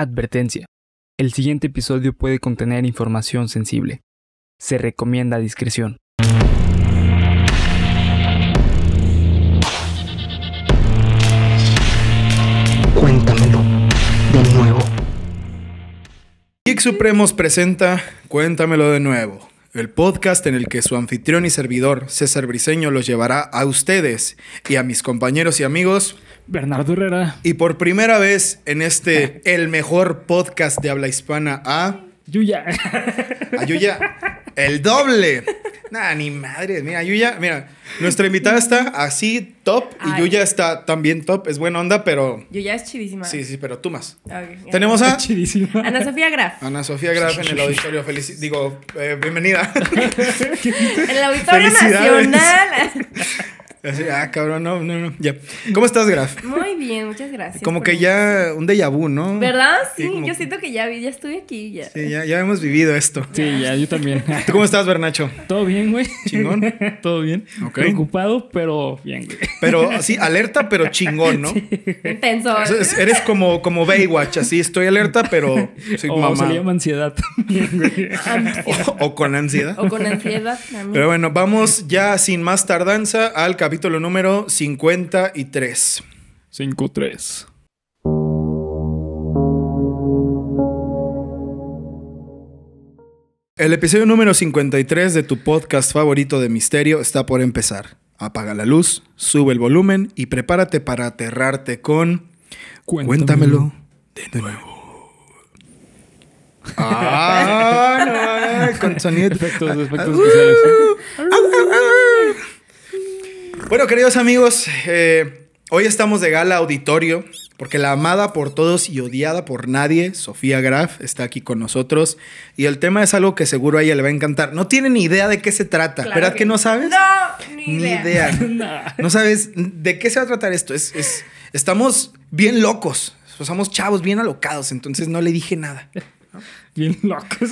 Advertencia. El siguiente episodio puede contener información sensible. Se recomienda discreción. Cuéntamelo de nuevo. Geek Supremos presenta Cuéntamelo de nuevo, el podcast en el que su anfitrión y servidor, César Briseño, los llevará a ustedes y a mis compañeros y amigos. Bernardo Herrera. Y por primera vez en este, el mejor podcast de habla hispana, a Yuya. a Yuya, el doble. Nah, ni madre. Mira, Yuya, mira, nuestra invitada está así top y Ay. Yuya está también top. Es buena onda, pero. Yo ya es chidísima. Sí, sí, pero tú más. Tenemos a Chidísima. Ana Sofía Graf. Ana Sofía Graf en el auditorio. Felici digo, eh, bienvenida. En el Auditorio. Nacional. Así, ah, cabrón, no, no, no. Ya. ¿Cómo estás, Graf? Muy bien, muchas gracias. Como que ya un déjà vu, ¿no? ¿Verdad? Sí, Sí, como yo siento que ya vi, ya estuve aquí. Ya. Sí, ya, ya hemos vivido esto. Sí, ya, yo también. ¿Tú cómo estás, Bernacho? ¿Todo bien, güey? Chingón. Todo bien. Ok. Preocupado, pero bien, güey. Pero así, alerta, pero chingón, ¿no? Intenso. O sea, es- Eres como, como Baywatch, así, estoy alerta, pero soy O se mamá. le llama ansiedad también, güey. O, o con ansiedad. O con ansiedad también. Pero bueno, vamos ya sin más tardanza al capítulo número 53. 5-3. El episodio número 53 de tu podcast favorito de misterio está por empezar. Apaga la luz, sube el volumen y prepárate para aterrarte con Cuéntamelo de nuevo. Ah, no, con sonido. Efectos, efectos especiales. Bueno, queridos amigos, eh, hoy estamos de gala auditorio porque la amada por todos y odiada por nadie, Sofía Graf, está aquí con nosotros y el tema es algo que seguro a ella le va a encantar. No tiene ni idea de qué se trata, Claro ¿verdad que, no sabes? No, ni idea. Nah. No sabes de qué se va a tratar esto. Es, es- estamos bien locos. Somos chavos bien alocados, entonces no le dije nada. Bien locos.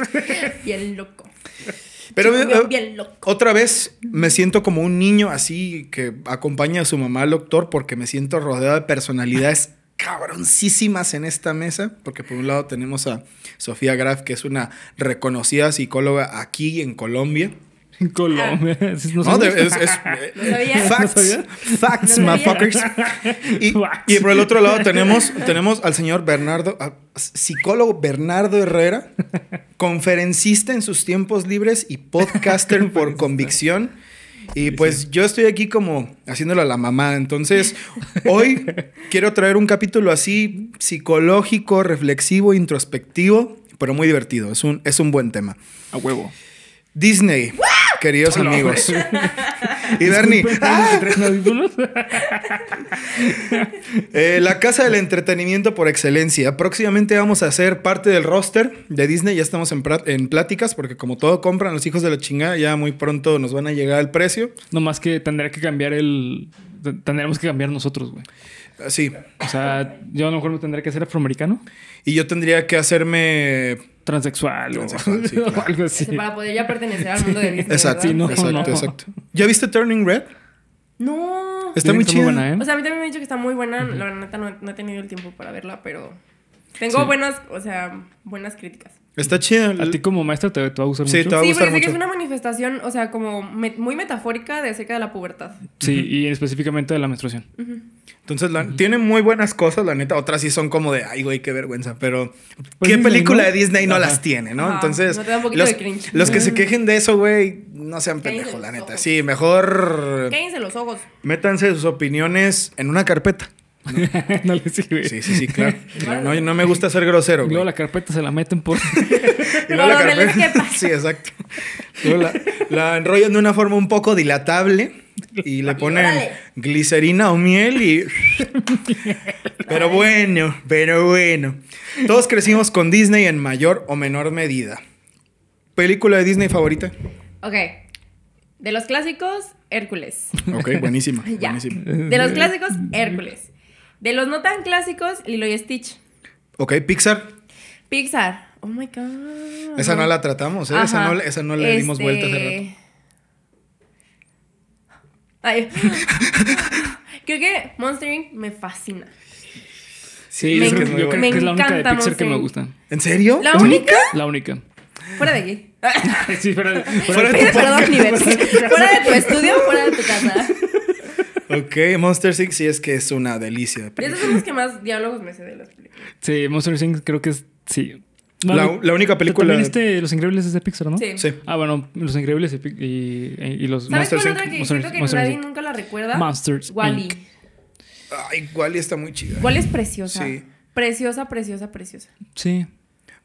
Bien loco. Pero Bien, bien loco. otra vez me siento como un niño así que acompaña a su mamá al doctor porque me siento rodeado de personalidades cabroncísimas en esta mesa. Porque por un lado tenemos a Sofía Graf, que es una reconocida psicóloga aquí en Colombia. En Colombia. No, No, de- es, es-. Facts. Facts, motherfuckers. Y, Facts. y por el otro lado tenemos, tenemos al señor Bernardo, a- psicólogo Bernardo Herrera, conferencista en sus tiempos libres y podcaster por convicción. Y pues yo estoy aquí como haciéndolo a la mamá. Entonces, hoy quiero traer un capítulo así psicológico, reflexivo, introspectivo, pero muy divertido. Es un, es un buen tema. A huevo. Disney, queridos amigos. y Bernie. ¡ah! Eh, la casa del entretenimiento por excelencia. Próximamente vamos a ser parte del roster de Disney. Ya estamos en, en pláticas porque como todo compran los hijos de la chingada, ya muy pronto nos van a llegar al precio. No más que tendrá que cambiar el. Tendremos que cambiar nosotros, güey. Así. O sea, yo a lo mejor me tendré que ser afroamericano, Y yo tendría que hacerme... transexual, Transexual, o, sí, claro. o algo así. Para poder ya pertenecer al mundo de Disney. Exacto, ¿verdad? Sí, no, exacto, no. exacto. ¿Ya viste Turning Red? No. Está muy chida. buena, ¿eh? O sea, a mí también me han dicho que está muy buena. La neta no, no he tenido el tiempo para verla, pero tengo Sí. buenas, o sea, buenas críticas. Está chida. A ti como maestra te, te va a gustar Sí, mucho. te va a Sí, gustar porque sé que es mucho. una manifestación, o sea, como me- muy metafórica de acerca de la pubertad. Sí, y específicamente de la menstruación. Entonces, la- tiene muy buenas cosas, la neta. Otras sí son como de, ay, güey, qué vergüenza. Pero, Pues ¿qué Disney, película ¿no? de Disney no Ajá. las tiene, no? Ajá, Entonces, no te da un poquito los, de cringe. los que se quejen de eso, güey, no sean pendejos, la neta. ojos. Sí, mejor Cállense los ojos. métanse sus opiniones en una carpeta. no le sirve. Sí, sí, sí, claro. No, no me gusta ser grosero, güey. luego la carpeta se la meten por. Y luego. Sí, exacto. Luego la, la enrollan de una forma un poco dilatable y le ponen glicerina o miel y... Pero bueno, pero bueno. Todos crecimos con Disney en mayor o menor medida. ¿Película de Disney favorita? Ok. De los clásicos, Hércules. Ok, buenísima. Ya. buenísima. De los clásicos, Hércules. De los no tan clásicos, Lilo y Stitch. Ok, Pixar. Pixar. Oh my God. Esa no la tratamos, ¿eh? Esa no, esa no le dimos Este- vuelta hace rato. Ay. Creo que Monster Inc. me fascina. Sí, Me es que yo creo me que es la única de encanta Pixar que me Monster gusta. ¿En serio? ¿La única? La única. Fuera de aquí. sí, fuera, Fuera de tu perdón. Fuera de tu estudio, fuera de tu casa. Ok, Monster Inc. sí es que es una delicia. de película. esos son los que más diálogos me sé de las películas. Sí, Monster Inc. creo que es. Sí. La, Bueno, la única película. También este, Los Increíbles es de Pixar, ¿no? Sí. Sí. Ah, bueno, Los Increíbles y, y, y los ¿Sabes Monsters cuál Inc. otra que Monsters- siento que Monsters nadie Inc. nunca la recuerda? Monsters Wally. Inc. Ay, Wally está muy chida. Wally es preciosa. Sí. Preciosa, preciosa, preciosa. Sí.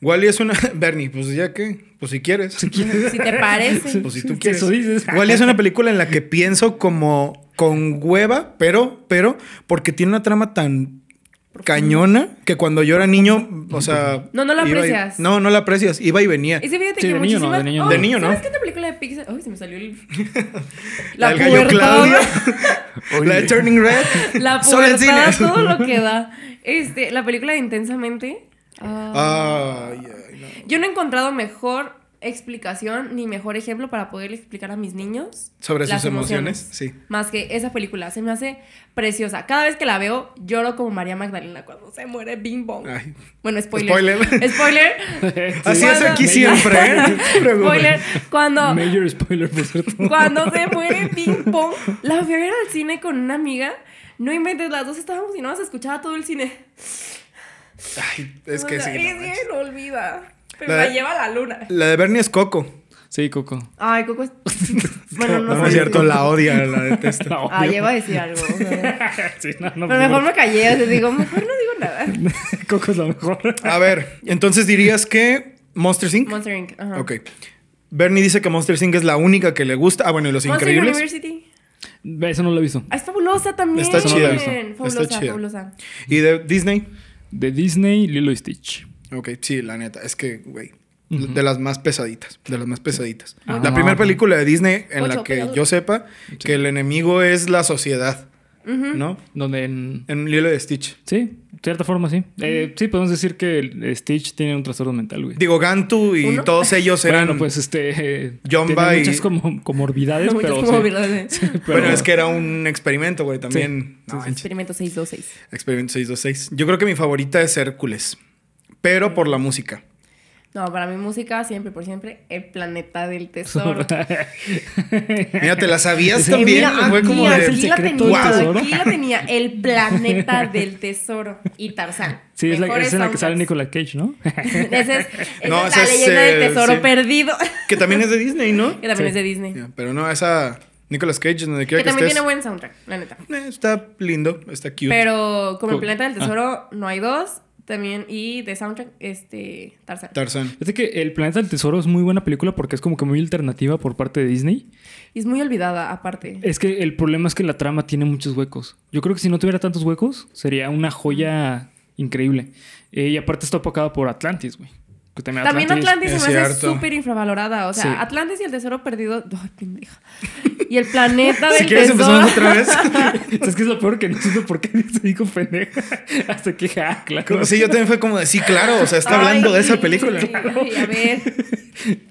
Wally es una. Bernie, pues ya que. Pues si quieres. Si te parece. Pues si tú quieres. eso dices. Wally es una película en la que pienso como con hueva, pero, pero, porque tiene una trama tan cañona que cuando yo era niño, o sea. No, no la iba y- aprecias. no, no la aprecias. Iba y venía. Es que fíjate Sí, que de niño no, de niño no. Oh, De niño no. ¿Sabes qué película de Pixar? Ay, se me salió el... La del gallo. Claudio. la de Turning Red. La cines. todo lo que da. Este, la película de Intensamente. ah, Ay, ay, no. Yo no he encontrado mejor explicación ni mejor ejemplo para poderle explicar a mis niños Sobre las sus emociones, sí. Más que esa película, se me hace preciosa. Cada vez que la veo, lloro como María Magdalena cuando se muere Bing Bong. Ay. Bueno, spoiler. Spoiler. Spoiler. Así es aquí Cuando- siempre, ¿eh? Spoiler. Cuando, Major spoiler, por cierto. cuando se muere Bing Bong, la fui a ver al cine con una amiga. No inventes, las dos estábamos y no se escuchaba todo el cine. Ay, es que O sea, sí. no es que lo olvida. Pero La la, lleva a la luna. La de Bernie es Coco. Sí, Coco. Ay, Coco es. Bueno, no, No, no es cierto, la odia, la detesta. No, Ah, lleva a decir algo. o sea. sí, no, no, Pero mejor me callé. O sea, digo, mejor no digo nada. Coco es la mejor. A ver, entonces dirías que Monster Inc. Monster Inc. Ajá. Ok. Bernie dice que Monster Inc. es la única que le gusta. Ah, bueno, y Los Monster Increíbles. University. Eso no lo he visto. Ah, es fabulosa también. Está chida. Fabulosa, Está chida. fabulosa. Y de Disney. De Disney, Lilo y Stitch. Ok, sí, la neta. Es que, güey. De las más pesaditas. De las más pesaditas. Ah. La primera película de Disney en la que yo sepa que el enemigo es la sociedad. ¿No? Donde en... En Lilo de Stitch. Sí, de cierta forma sí. Eh, sí, podemos decir que Stitch tiene un trastorno mental, güey. Digo, Gantu y ¿Uno? todos ellos eran. Bueno, pues este... Jumba tiene y- muchas como, comorbidades, Muchas pero sí. comorbilidades. Sí, pero- Bueno, es que era un experimento, güey, también. No manches. Experimento 626. Experimento 626. Yo creo que mi favorita es Hércules. Pero por la música. No, para mi música, siempre por siempre, El Planeta del Tesoro. Mira, te la sabías Eh, también. mira, Fue aquí, como de. aquí la tenía, tesoro. aquí la tenía, El Planeta del Tesoro y Tarzán. Sí, es la, es en la que sale. Nicolas Cage, ¿no? Esa es, esa No, es esa la es, leyenda eh, del tesoro sí. perdido. Que también es de Disney, ¿no? que también Sí. es de Disney. Pero no, esa. Nicolas Cage, donde Que quiera que, también estés. tiene buen soundtrack, la neta. eh, está lindo, está cute. Pero como el planeta del Ah. tesoro no hay dos. También, y de soundtrack, este, Tarzán. Tarzán. Fíjate que El Planeta del Tesoro es muy buena película porque es como que muy alternativa por parte de Disney. y es muy olvidada, aparte. Es que el problema es que la trama tiene muchos huecos. Yo creo que si no tuviera tantos huecos, sería una joya increíble. Eh, y aparte está opacada por Atlantis, güey. También También Atlantis es se me hace súper infravalorada. O sea, Sí. Atlantis y el tesoro perdido. Ay, pendeja. Y el planeta del Si quieres, tesoro. empezamos otra vez. Es que es lo peor que no supe por qué se dijo pendeja. Hasta que, ah, claro. Si yo también fue como de sí, claro. O sea, está Ay, hablando de esa película. ay, a ver.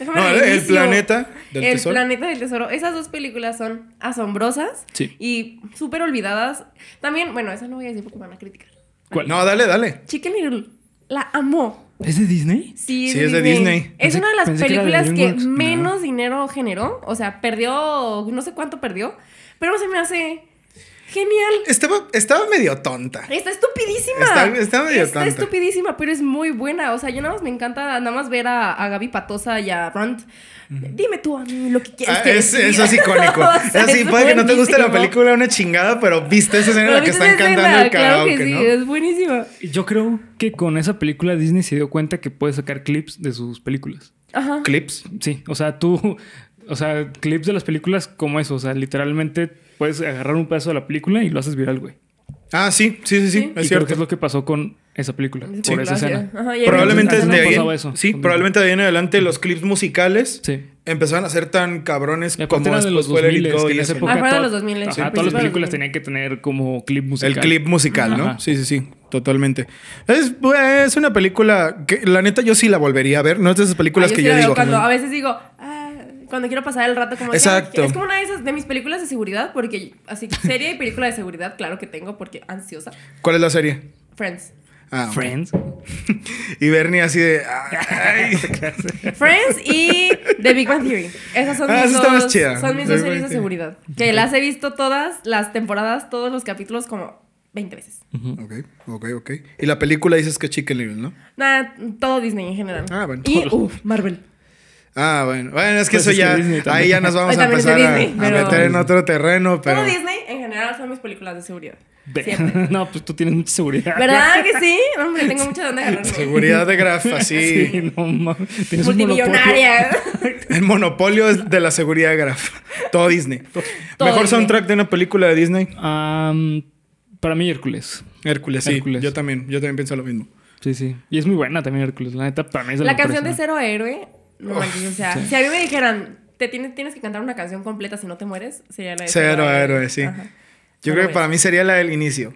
Déjame No, ver el, el planeta del el tesoro. planeta del tesoro. Esas dos películas son asombrosas Sí. y súper olvidadas. También, bueno, esa no voy a decir porque me van a criticar. ¿Cuál? No, dale, dale. Chicken Little. La amo. ¿Es de Disney? Sí, Sí, es de Disney. Es Pensé- una de las pensé que era de películas que, menos dinero generó. O sea, perdió, no sé cuánto perdió. Pero se me hace genial. Estaba, estaba medio tonta. Está estupidísima. Está- está medio Está tonta. estupidísima, pero es muy buena. O sea, yo nada más me encanta nada más ver a, a Gaby Patosa y a Runt. Dime tú a mí lo que quieres Ah, que es, eso es icónico. O sea, es así, puede que no te guste la película, una chingada, pero viste esa escena en la que ¿viste están cantando escena? el Claro karaoke, que sí, ¿no? es buenísima. Yo creo que con esa película Disney se dio cuenta que puede sacar clips de sus películas. Ajá. Clips. Sí, o sea, tú, o sea, clips de las películas como eso, o sea, literalmente puedes agarrar un pedazo de la película y lo haces viral, güey. Ah, sí, sí, sí, sí, Sí. es y creo cierto. que es lo que pasó con esa película, Sí, por esa escena. Ajá, Probablemente Antes no de ahí, eso. sí, probablemente de ahí en adelante los clips musicales Sí. empezaron a ser tan cabrones como era de después los fue Let It 2000 Go que y en esa eso. época Ah, fueron de los 2000, sí, Ajá, principios todas las películas 2000. tenían que tener como clip musical. El clip musical, ¿no? Ajá. Sí, sí, sí, totalmente. Es, es una película que la neta yo sí la volvería a ver, no es de esas películas Ah, que sí yo digo. Cuando a veces digo, cuando quiero pasar el rato como... Exacto. "Ah, Es como una de esas de mis películas de seguridad, porque así, serie y película de seguridad, claro que tengo, porque ansiosa. ¿Cuál es la serie? Friends. Ah. Friends. Y Bernie así de. Ay. Friends y The Big Bang Theory. Esas son Ah, mis dos, más chida. son mis The dos series Bang de Theory. seguridad. Que las he visto todas las temporadas, todos los capítulos como 20 veces. ok, ok, ok. Y la película dices que es Chicken Little, ¿no? Nada, todo Disney en general. Ah, bueno. Y, uff, Marvel. Ah, bueno. Bueno, es que Pues eso es ya. Ahí ya nos vamos a empezar a, Disney, a pero- meter en otro terreno, pero. Todo Disney en general son mis películas de seguridad. Siempre. no, pues tú tienes mucha seguridad. ¿Verdad que sí? Hombre, tengo mucho de dónde agarrarme. Seguridad de Graf, así. Sí, no mames. Multimillonaria. El monopolio es de la seguridad de Graf. Todo Disney. Todo Mejor Disney. soundtrack de una película de Disney. Am, para mí, Hércules. Hércules, sí. Hércules. Yo también, yo también pienso lo mismo. Sí, sí. Y es muy buena también Hércules. La neta, para mí es de La las canción de Cero Héroe, no manches, o sea, sí. si a mí me dijeran, te tienes, tienes que cantar una canción completa si no te mueres, sería la de Cero Héroe, sí. Ajá. Yo No creo que para ves. mí sería la del inicio.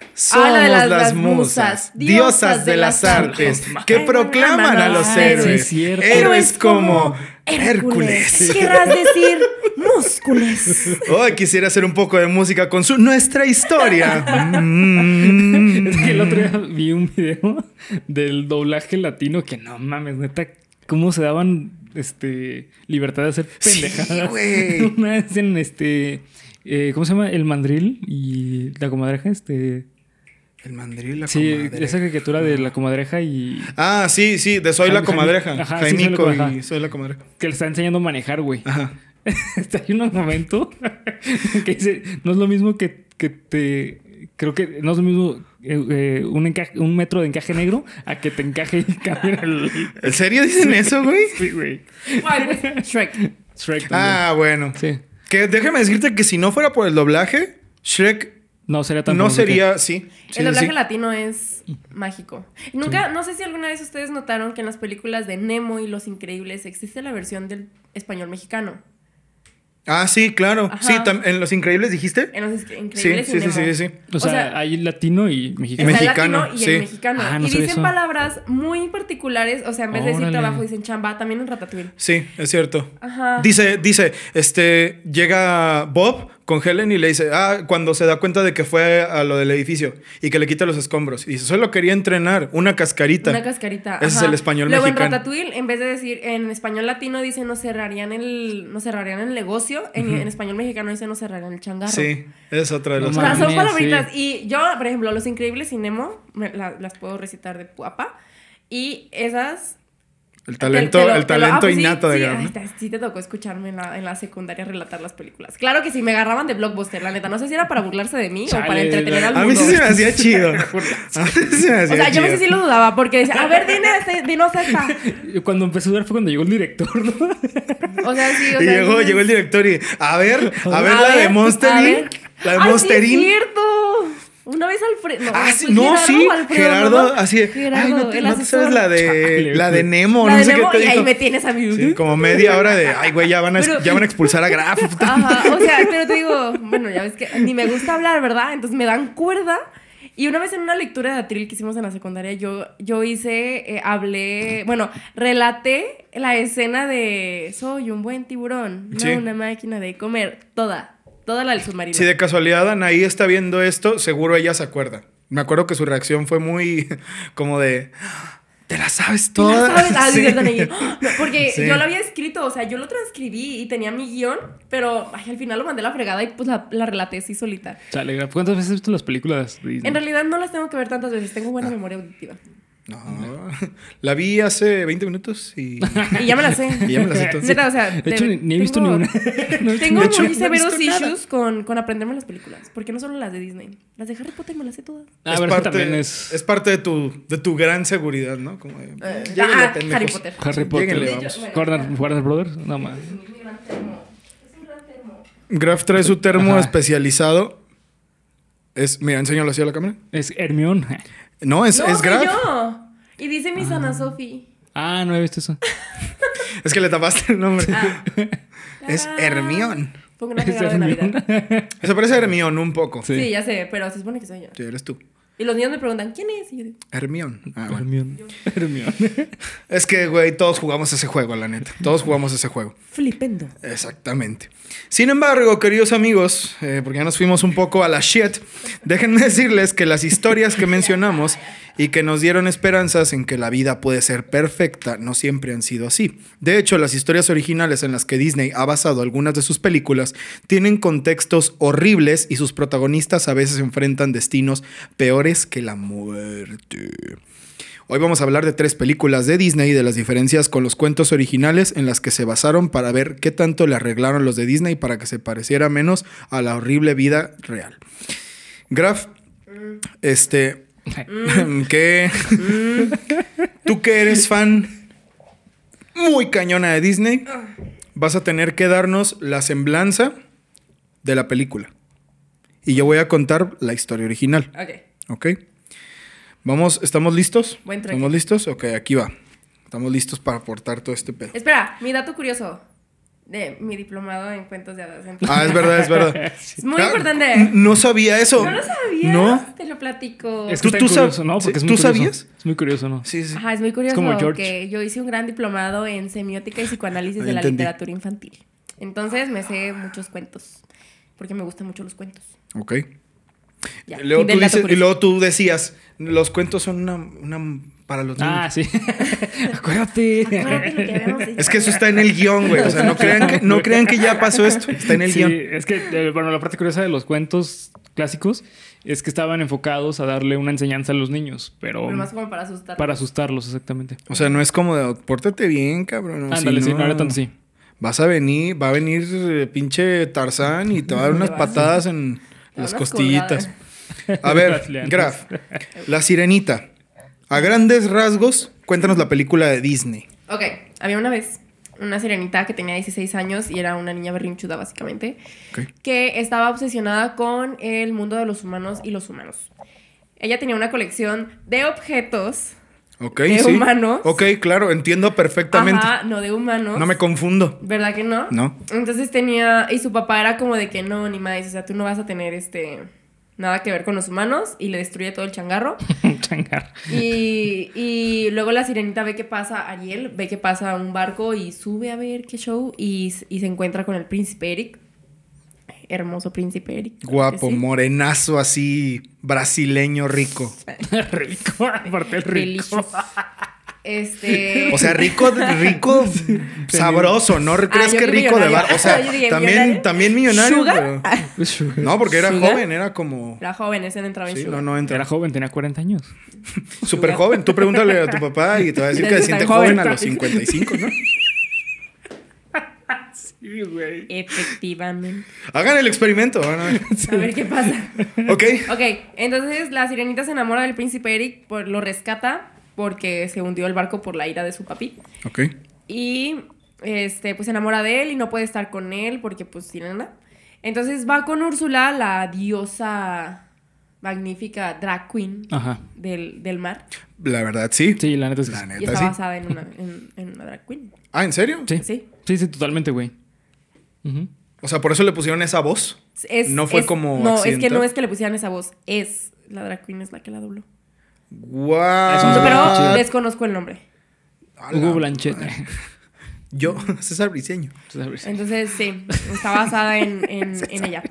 Ah, Somos la de las- las, las musas, musas, diosas de las artes, que proclaman a los héroes. Sí, cierto. héroes como Hércules. Querrás decir múscules. Oh, quisiera hacer un poco de música con su nuestra historia. Mm. Es que el otro día vi un video del doblaje latino que no mames, neta, cómo se daban este libertad de hacer Sí, pendejadas. güey. Una vez en este eh, ¿cómo se llama? El mandril y la comadreja, este El mandril, la sí, comadreja. esa caricatura de la comadreja y Ah, sí, sí, de Soy la comadreja. Ajá, sí, Soy la y Soy la comadreja. que le está enseñando a manejar, güey. Ajá. Hay un momento que dice, no es lo mismo que, que te... Creo que no es lo mismo eh, eh, un, encaje- un metro de encaje negro a que te encaje y cambie el... ¿En serio dicen eso, güey? Shrek. Shrek también. Ah, bueno. Sí. Que déjame decirte que si no fuera por el doblaje, Shrek No sería tan no que- sería, sí. sí, El doblaje sí. latino es mágico. Nunca, no sé si alguna vez ustedes notaron que en las películas de Nemo y Los Increíbles existe la versión del español mexicano. Ah, sí, claro. Ajá. Sí, en Los Increíbles dijiste. En Los Sí, Increíbles sí, sí, sí, sí. O sea, O sea, hay latino y mexicano. Y Está mexicano, el latino y sí. el mexicano. Ah, no y dicen eso. palabras muy particulares. O sea, en vez de decir trabajo, dicen chamba. También en Ratatouille. Sí, es cierto. Ajá. Dice, dice, este, llega Bob con Helen y le dice, ah, cuando se da cuenta de que fue a lo del edificio y que le quita los escombros. Y dice, solo quería entrenar una cascarita. Una cascarita. Ese es el español Luego mexicano. en Ratatouille, en vez de decir en español latino, dice no cerrarían el, no cerrarían el negocio. En, en español mexicano dice no cerrarían el changarro. Sí, es otra de No O las sea, mames, son sí. palabritas. Y yo, por ejemplo, Los Increíbles y Nemo, me- la- las puedo recitar de puapa. Y esas... El talento, te- te lo- el ah, talento pues sí, innato de sí, ay, ¿no? sí te tocó escucharme en la, en la secundaria relatar las películas. Claro que sí, me agarraban de blockbuster, la neta. No sé si era para burlarse de mí o para entretener al A mundo. mí sí se me hacía chido. A mí sí se me hacía O sea, yo a veces sí chido. lo dudaba porque decía, a ver, este- dinos esta. Cuando empecé a dudar fue cuando llegó el director, ¿no? O sea, sí, o Y sea. llegó, llegó el director y, a ver, a ver A la de Monster a ver. La de ¡Ay, Monster sí, es Inc. cierto! Una vez Alfredo. Ah, fue sí, no, Gerardo sí, Alfredo, Gerardo, ¿no? así Gerardo, ay, no, te, el no te sabes la de, Chale, la de. Nemo, La no de sé Nemo, qué te y ahí dijo. me tienes a mí. Sí, como media hora de, ay, güey, ya van a, Pero- ya van a expulsar a Graf. Ajá, o sea, pero te digo, bueno, ya ves que ni me gusta hablar, ¿verdad? Entonces me dan cuerda. Y una vez en una lectura de atril que hicimos en la secundaria, yo, yo hice, eh, hablé, bueno, relaté la escena de soy un buen tiburón, no Sí. una máquina de comer, toda, toda la del submarino. Si de casualidad Anaí está viendo esto, seguro ella se acuerda. Me acuerdo que su reacción fue muy como de, te la sabes ¿Tú la toda. sabes? Ah, sí. No, porque Sí. yo lo había escrito, o sea, yo lo transcribí y tenía mi guion, pero ay, al final lo mandé a la fregada y pues la, la relaté así solita. Chale, ¿cuántas veces has visto las películas de Disney? En realidad no las tengo que ver tantas veces, tengo Ah. buena memoria auditiva. No, la vi hace 20 minutos y, Y ya me la sé. y ya me la sé toda. Neta, o sea, De hecho, ni, ni he visto tengo- ni una. No Tengo hecho, muy severos nada. issues con, con aprenderme las películas. Porque no solo las de Disney. Las de Harry Potter me las sé todas. Ah, es, parte, también es, es parte de tu, de tu gran seguridad, ¿no? Como de, Eh, ah. Harry Potter. Harry Potter. Lléguenle, vamos. bueno, Warner, Warner Brothers, no más. Graf trae su termo Ajá. especializado. Es, mira, enséñalo así a la cámara. Es Hermione. No, es, no, es Graf. yo. Y dice mi Sana Sofi. Ah, no he visto eso. Es que le tapaste el nombre. Ah. Es. Hermione. Pongo una Es de Navidad. Se parece a Hermione un poco. Sí. Sí. ya sé, pero se supone que soy yo. Sí, eres tú. Y los niños me preguntan, ¿quién es? Y yo digo, Hermión. Ah, bueno. Hermione. Hermione. Es que, güey, todos jugamos ese juego, la neta. Todos jugamos ese juego. flipendo. Exactamente. Sin embargo, queridos amigos, eh, porque ya nos fuimos un poco a la shit, déjenme decirles que las historias que mencionamos y que nos dieron esperanzas en que la vida puede ser perfecta no siempre han sido así. De hecho, las historias originales en las que Disney ha basado algunas de sus películas tienen contextos horribles y sus protagonistas a veces enfrentan destinos peores que la muerte. Hoy vamos a hablar de tres películas de Disney y de las diferencias con los cuentos originales en las que se basaron para ver qué tanto le arreglaron los de Disney para que se pareciera menos a la horrible vida real. Graf, este, que tú que eres fan muy cañona de Disney, vas a tener que darnos la semblanza de la película. Y yo voy a contar la historia original. Ok. ¿Ok? Vamos, ¿estamos listos? Buen. ¿Estamos listos? Ok, aquí va. Estamos listos para aportar todo este pedo. Espera, mi dato curioso de mi diplomado en cuentos de hadas. Ah, es verdad, es verdad. Es muy importante. No sabía eso. ¿No lo sabías? No. Te lo platico. Es que ¿Tú- tú curioso, ¿no? Porque sí, es muy ¿tú curioso. sabías? Es muy curioso, ¿no? Sí, sí. Ajá, es muy curioso como George. que yo hice un gran diplomado en semiótica y psicoanálisis de la literatura infantil. Entonces me sé muchos cuentos, porque me gustan mucho los cuentos. Ok. Ya, luego, tú dices- y luego tú decías, los cuentos son una, una para los niños. Ah, sí. Acuérdate. Acuérdate lo que habíamos dicho. Es que eso está en el guion, güey. O sea, no crean que, no crean que ya pasó esto. Está en el Sí, guion. es que, eh, bueno, la parte curiosa de los cuentos clásicos es que estaban enfocados a darle una enseñanza a los niños, pero, Pero más como para asustar. para asustarlos, exactamente. O sea, no es como de, pórtate bien, cabrón. o si Ándale, sí, no era tanto sí. Vas a venir, va a venir eh, pinche Tarzán y te va a dar unas patadas en las costillitas. colgadas. A ver. Graf, La Sirenita. A grandes rasgos, cuéntanos la película de Disney. Ok, había una vez una sirenita que tenía 16 años y era una niña berrinchuda, básicamente, Ok. que estaba obsesionada con el mundo de los humanos y los humanos. Ella tenía una colección de objetos, Ok, ¿De sí. humanos? Ok, claro, entiendo perfectamente. ajá, no de humanos. No me confundo. ¿Verdad que no? No. Entonces tenía, y su papá era como de que no, ni más, o sea, tú no vas a tener este, nada que ver con los humanos y le destruye todo el changarro. Changar. Y, y luego la sirenita ve que pasa, Ariel ve que pasa un barco y sube a ver qué show y, y se encuentra con el príncipe Eric. Hermoso príncipe Eric. Guapo, sí. morenazo así, brasileño rico. rico. Aparte el rico. Este. O sea, rico, rico, sabroso, no creas yo que vi rico de bar. O sea, dije, también, ¿millonario? también millonario. ¿Sugar? pero- No, porque era ¿Sugar? joven, era como. Era joven, ese no entraba en Sí, Sugar. no, no Era entra. joven, tenía 40 años. Súper joven. Tú pregúntale a tu papá y te va a decir que se siente joven, joven a los 55, ¿no? Sí, güey. Efectivamente. Hagan el experimento. van a ver. A ver qué pasa. Ok. Ok, entonces la sirenita se enamora del príncipe Eric, por, lo rescata porque se hundió el barco por la ira de su papi. Ok. Y este, pues se enamora de él y no puede estar con él porque pues sirena. Entonces va con Úrsula, la diosa magnífica drag queen Ajá. del, del mar. La verdad, sí. Sí, la neta es que La neta, Y está sí. basada en una, en, en una drag queen. Ah, ¿en serio? Sí. Sí. Sí, sí, totalmente, güey. Ujú. O sea, por eso le pusieron esa voz. Es- No fue es- como No, es que no es que le pusieran esa voz. Es la drag queen es la que la dobló. Se Pero desconozco el nombre. Hugo Blanchett. madre. Yo, César Briceño. Entonces, sí, está basada en, en, en ella.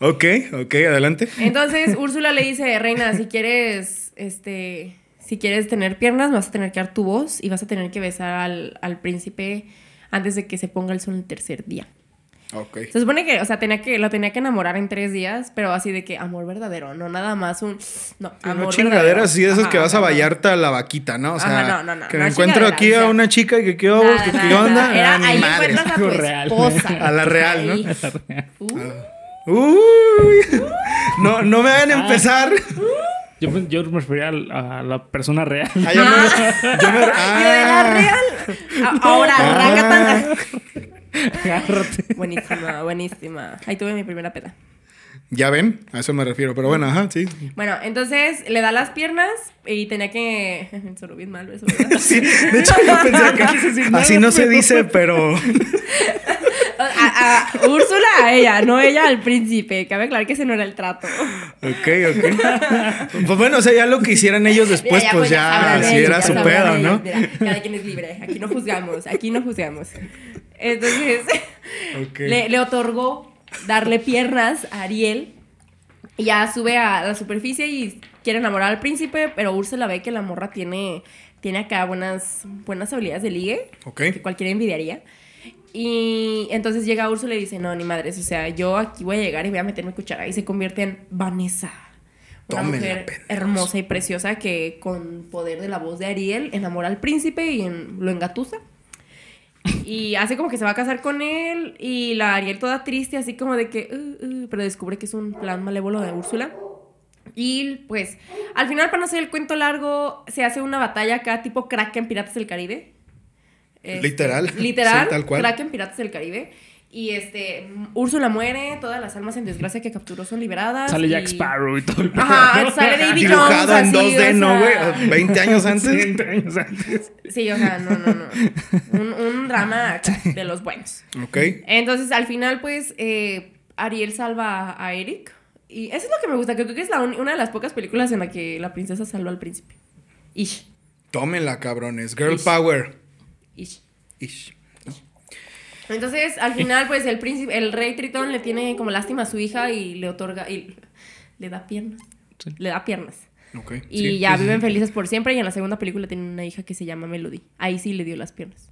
Ok, ok, adelante. Entonces, Úrsula le dice, Reina, si quieres, este, si quieres tener piernas, vas a tener que dar tu voz y vas a tener que besar al, al príncipe antes de que se ponga el sol el tercer día. Ok. Se supone que, o sea, tenía que, lo tenía que enamorar en tres días, pero así de que amor verdadero, no nada más un... No, no amor chingaderas verdadero. así de esas Ajá, que vas a Vallarta a la vaquita, ¿no? O sea, Ajá, no, no, no, que no me encuentro chingadera, aquí o a una chica y que qué, Nada, onda, que, nada, qué onda. Era, Ah, ahí madre. encuentras a tu Algo real. esposa. A la real, ¿no? Uh, Uy. No, no me hagan Ah. empezar. Yo, yo me refería a la persona real. Ah, yo me, yo me- y de la real. A- Ahora, Ah. Agárrate. Buenísima, buenísima. Ahí tuve mi primera peda. Ya ven, a eso me refiero. Pero bueno, ajá, sí. Bueno, entonces le da las piernas y tenía que. Sonó bien mal eso, ¿verdad? Sí, de hecho yo pensé que así no se dice, pero A, a Úrsula a ella, no ella al príncipe. Cabe aclarar que ese no era el trato. Ok, ok. pues bueno, o sea, ya lo que hicieran ellos después, Mira, pues ya, sabrán así ellos, era ya su pedo, ¿no? mira, cada quien es libre. Aquí no juzgamos, aquí no juzgamos. Entonces, le, le otorgó darle piernas a Ariel. Y ya sube a la superficie y quiere enamorar al príncipe, pero Úrsula ve que la morra tiene, tiene acá buenas, buenas habilidades de ligue, que cualquiera envidiaría. Y entonces llega Úrsula y dice, no, ni madres, o sea, yo aquí voy a llegar y voy a meter mi cuchara. Y se convierte en Vanessa. Una Tómenla, mujer pendejos. hermosa y preciosa que con poder de la voz de Ariel enamora al príncipe y en- lo engatusa. Y hace como que se va a casar con él y la Ariel toda triste, así como de que, "Uh, uh", pero descubre que es un plan malévolo de Úrsula. Y pues, al final, para no hacer el cuento largo, se hace una batalla acá tipo Kraken Piratas del Caribe. Este, Literal. Literal, Sí, tal cual. Kraken Piratas del Caribe. Y este, Úrsula muere, todas las almas en desgracia que capturó son liberadas. Sale Jack y- Sparrow y todo el pedo, Ajá, ¿no? sale David Dibujado Jones, en así, 2D, o ¿no, güey? 20 años antes. 20 años antes. Sí, o sea, no, no, no. Un, un drama de los buenos. Ok. Entonces, al final, pues, eh, Ariel salva a Eric. Y eso es lo que me gusta, que creo que es la un- una de las pocas películas en la que la princesa salva al príncipe. Ish, Tómenla, cabrones. Girl Ish. power. ish. Ish. Entonces, al final, pues, el príncipe, el rey Tritón le tiene como lástima a su hija y le otorga, y le da piernas. Sí. Le da piernas. Ok. Y sí, ya sí, viven sí. felices por siempre. Y en la segunda película tienen una hija que se llama Melody. Ahí sí le dio las piernas.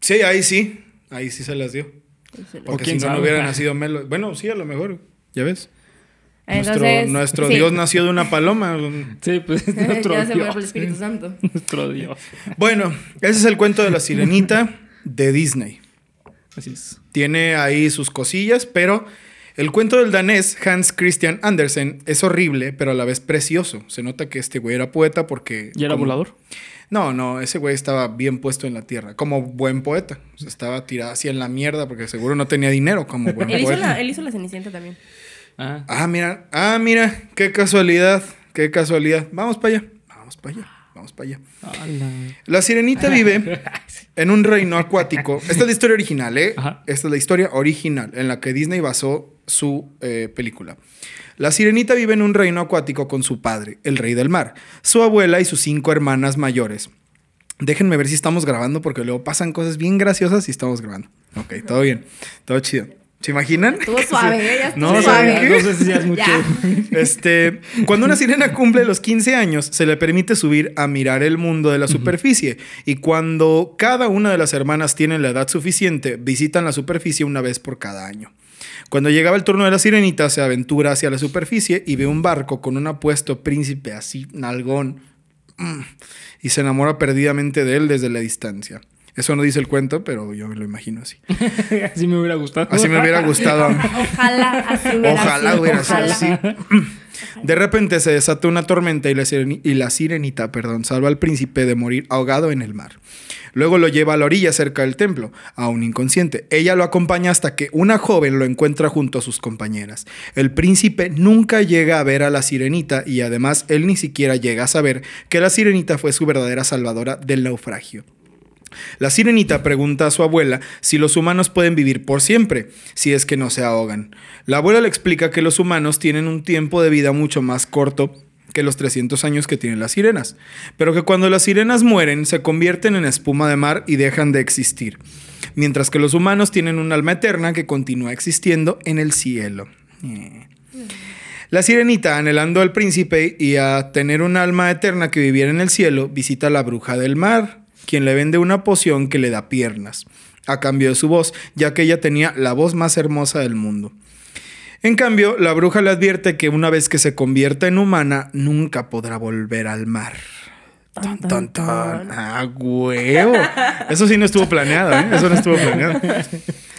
Sí, ahí sí. Ahí sí se las dio. Porque si no, no hubiera nacido Melo. Bueno, sí, a lo mejor. Ya ves. Entonces, nuestro nuestro sí. Dios nació de una paloma. Sí, pues es nuestro ya se Dios. fue por el Espíritu Santo. Nuestro Dios. Bueno, ese es el cuento de la sirenita de Disney. Así es. Tiene ahí sus cosillas, pero el cuento del danés Hans Christian Andersen es horrible, pero a la vez precioso. Se nota que este güey era poeta porque... ¿Y era como- volador? No, no, ese güey estaba bien puesto en la tierra, como buen poeta. O sea, estaba tirado así en la mierda porque seguro no tenía dinero como buen Él hizo, poeta. la, él hizo la Cenicienta también. Ah. Ah, mira, ah, mira, qué casualidad, qué casualidad. Vamos para allá, vamos para allá, vamos para allá. La sirenita vive en un reino acuático. Esta es la historia original, ¿eh? Ajá. Esta es la historia original en la que Disney basó su eh, película. La sirenita vive en un reino acuático con su padre, el rey del mar, su abuela y sus cinco hermanas mayores. Déjenme ver si estamos grabando porque luego pasan cosas bien graciosas si estamos grabando. Ok, todo bien, todo chido. ¿Se imaginan? Estuvo suave, ¿eh? Ya estuvo No, suave. No sé si seas mucho. Ya. Este, cuando una sirena cumple los 15 años, se le permite subir a mirar el mundo de la superficie. Y cuando cada una de las hermanas tiene la edad suficiente, visitan la superficie una vez por cada año. Cuando llegaba el turno de la sirenita, se aventura hacia la superficie y ve un barco con un apuesto príncipe así, nalgón, mm, y se enamora perdidamente de él desde la distancia. Eso no dice el cuento, pero yo me lo imagino así. Así me hubiera gustado. Así me hubiera gustado. a mí. Ojalá así hubiera Ojalá sido, hubiera sido ojalá. así. De repente se desata una tormenta y la, y la sirenita perdón, salva al príncipe de morir ahogado en el mar. Luego lo lleva a la orilla cerca del templo, aún inconsciente. Ella lo acompaña hasta que una joven lo encuentra junto a sus compañeras. El príncipe nunca llega a ver a la sirenita y además él ni siquiera llega a saber que la sirenita fue su verdadera salvadora del naufragio. La sirenita pregunta a su abuela si los humanos pueden vivir por siempre, si es que no se ahogan. La abuela le explica que los humanos tienen un tiempo de vida mucho más corto que los 300 años que tienen las sirenas, pero que cuando las sirenas mueren se convierten en espuma de mar y dejan de existir, mientras que los humanos tienen un alma eterna que continúa existiendo en el cielo. Eh. La sirenita, anhelando al príncipe y a tener un alma eterna que viviera en el cielo, visita a la bruja del mar, quien le vende una poción que le da piernas, a cambio de su voz, ya que ella tenía la voz más hermosa del mundo. En cambio, la bruja le advierte que una vez que se convierta en humana, nunca podrá volver al mar. Tan, tan, tan. Ah, huevo. Eso sí no estuvo planeado, ¿eh? Eso no estuvo planeado.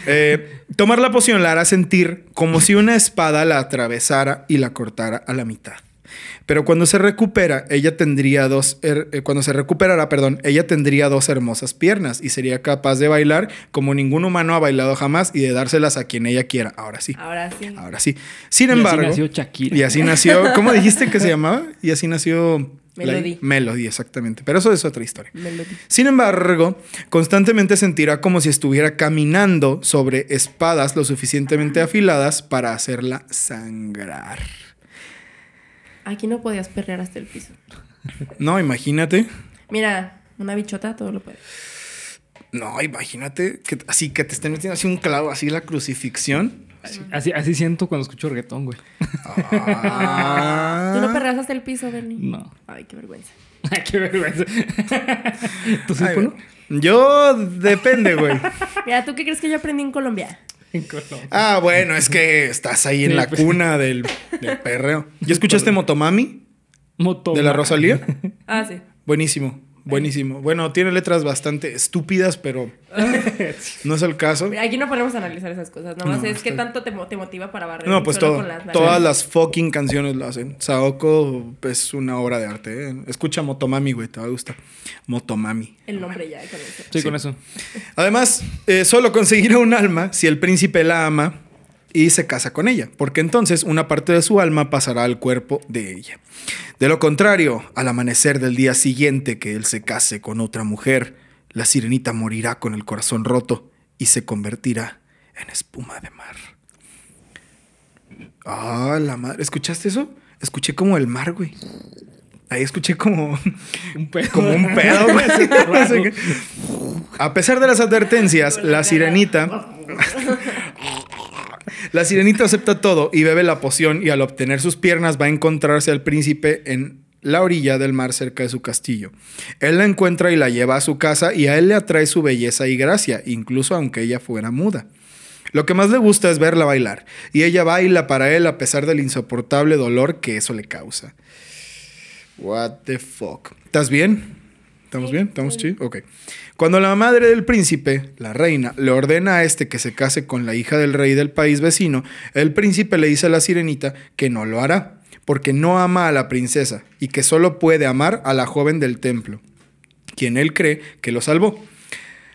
Eh, tomar la poción la hará sentir como si una espada la atravesara y la cortara a la mitad. Pero cuando se recupera, ella tendría dos, eh, cuando se recuperará, perdón, ella tendría dos hermosas piernas y sería capaz de bailar como ningún humano ha bailado jamás y de dárselas a quien ella quiera. Ahora sí. Ahora sí. Ahora sí. Sin Y así embargo. nació Shakira. Y así nació. ¿Cómo dijiste que se llamaba? Y así nació Melody. Melody, exactamente. Pero eso es otra historia. Melody. Sin embargo, constantemente sentirá como si estuviera caminando sobre espadas lo suficientemente afiladas para hacerla sangrar. Aquí no podías perrear hasta el piso. No, imagínate. Mira, una bichota todo lo puede. No, imagínate que así que te estén metiendo así un clavo, así la crucifixión. Así, así siento cuando escucho reggaetón, güey. Ah. ¿Tú no perreas hasta el piso, Bernie? No. Ay, qué vergüenza. Ay, qué vergüenza. ¿Tú sí, Ay? Yo depende, güey. Mira, ¿tú qué crees que yo aprendí en Colombia? En Colombia. Ah, bueno, es que estás ahí en la cuna del, del perreo. ¿Ya escuchaste Motomami Moto. de la Rosalía? Ah, sí. Buenísimo, buenísimo. Bueno, tiene letras bastante estúpidas, pero no es el caso. Aquí no podemos analizar esas cosas. Nomás No, es que tanto te, te motiva para barrer. No, pues todo. con las Todas las fucking canciones lo hacen. Saoko es una obra de arte. ¿eh? Escucha Motomami, güey, te va a gustar. Motomami. El nombre ya con eso. Sí, con eso. Además, eh, solo conseguirá un alma si el príncipe la ama y se casa con ella, porque entonces una parte de su alma pasará al cuerpo de ella. De lo contrario, al amanecer del día siguiente que él se case con otra mujer, la sirenita morirá con el corazón roto y se convertirá en espuma de mar. Ah, la madre. ¿Escuchaste eso? Escuché como el mar, güey. Ahí escuché como, Un pedo. como un pedo, güey. A pesar de las advertencias, la sirenita. La sirenita acepta todo y bebe la poción y al obtener sus piernas va a encontrarse al príncipe en la orilla del mar cerca de su castillo. Él la encuentra y la lleva a su casa y a él le atrae su belleza y gracia, incluso aunque ella fuera muda. Lo que más le gusta es verla bailar y ella baila para él a pesar del insoportable dolor que eso le causa. What the fuck. ¿Estás bien? ¿Estamos bien? ¿Estamos chidos? Ok. Cuando la madre del príncipe, la reina, le ordena a este que se case con la hija del rey del país vecino, el príncipe le dice a la sirenita que no lo hará, porque no ama a la princesa y que solo puede amar a la joven del templo, quien él cree que lo salvó.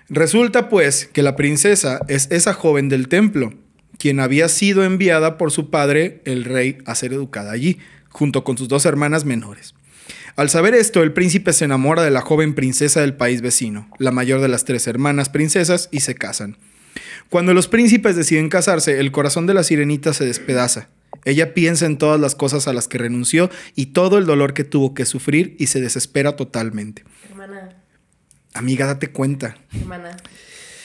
Resulta pues que la princesa es esa joven del templo, quien había sido enviada por su padre, el rey, a ser educada allí, junto con sus dos hermanas menores. Al saber esto, el príncipe se enamora de la joven princesa del país vecino, la mayor de las tres hermanas princesas, y se casan. Cuando los príncipes deciden casarse, el corazón de la sirenita se despedaza. Ella piensa en todas las cosas a las que renunció y todo el dolor que tuvo que sufrir y se desespera totalmente. Hermana, Amiga, date cuenta. hermana.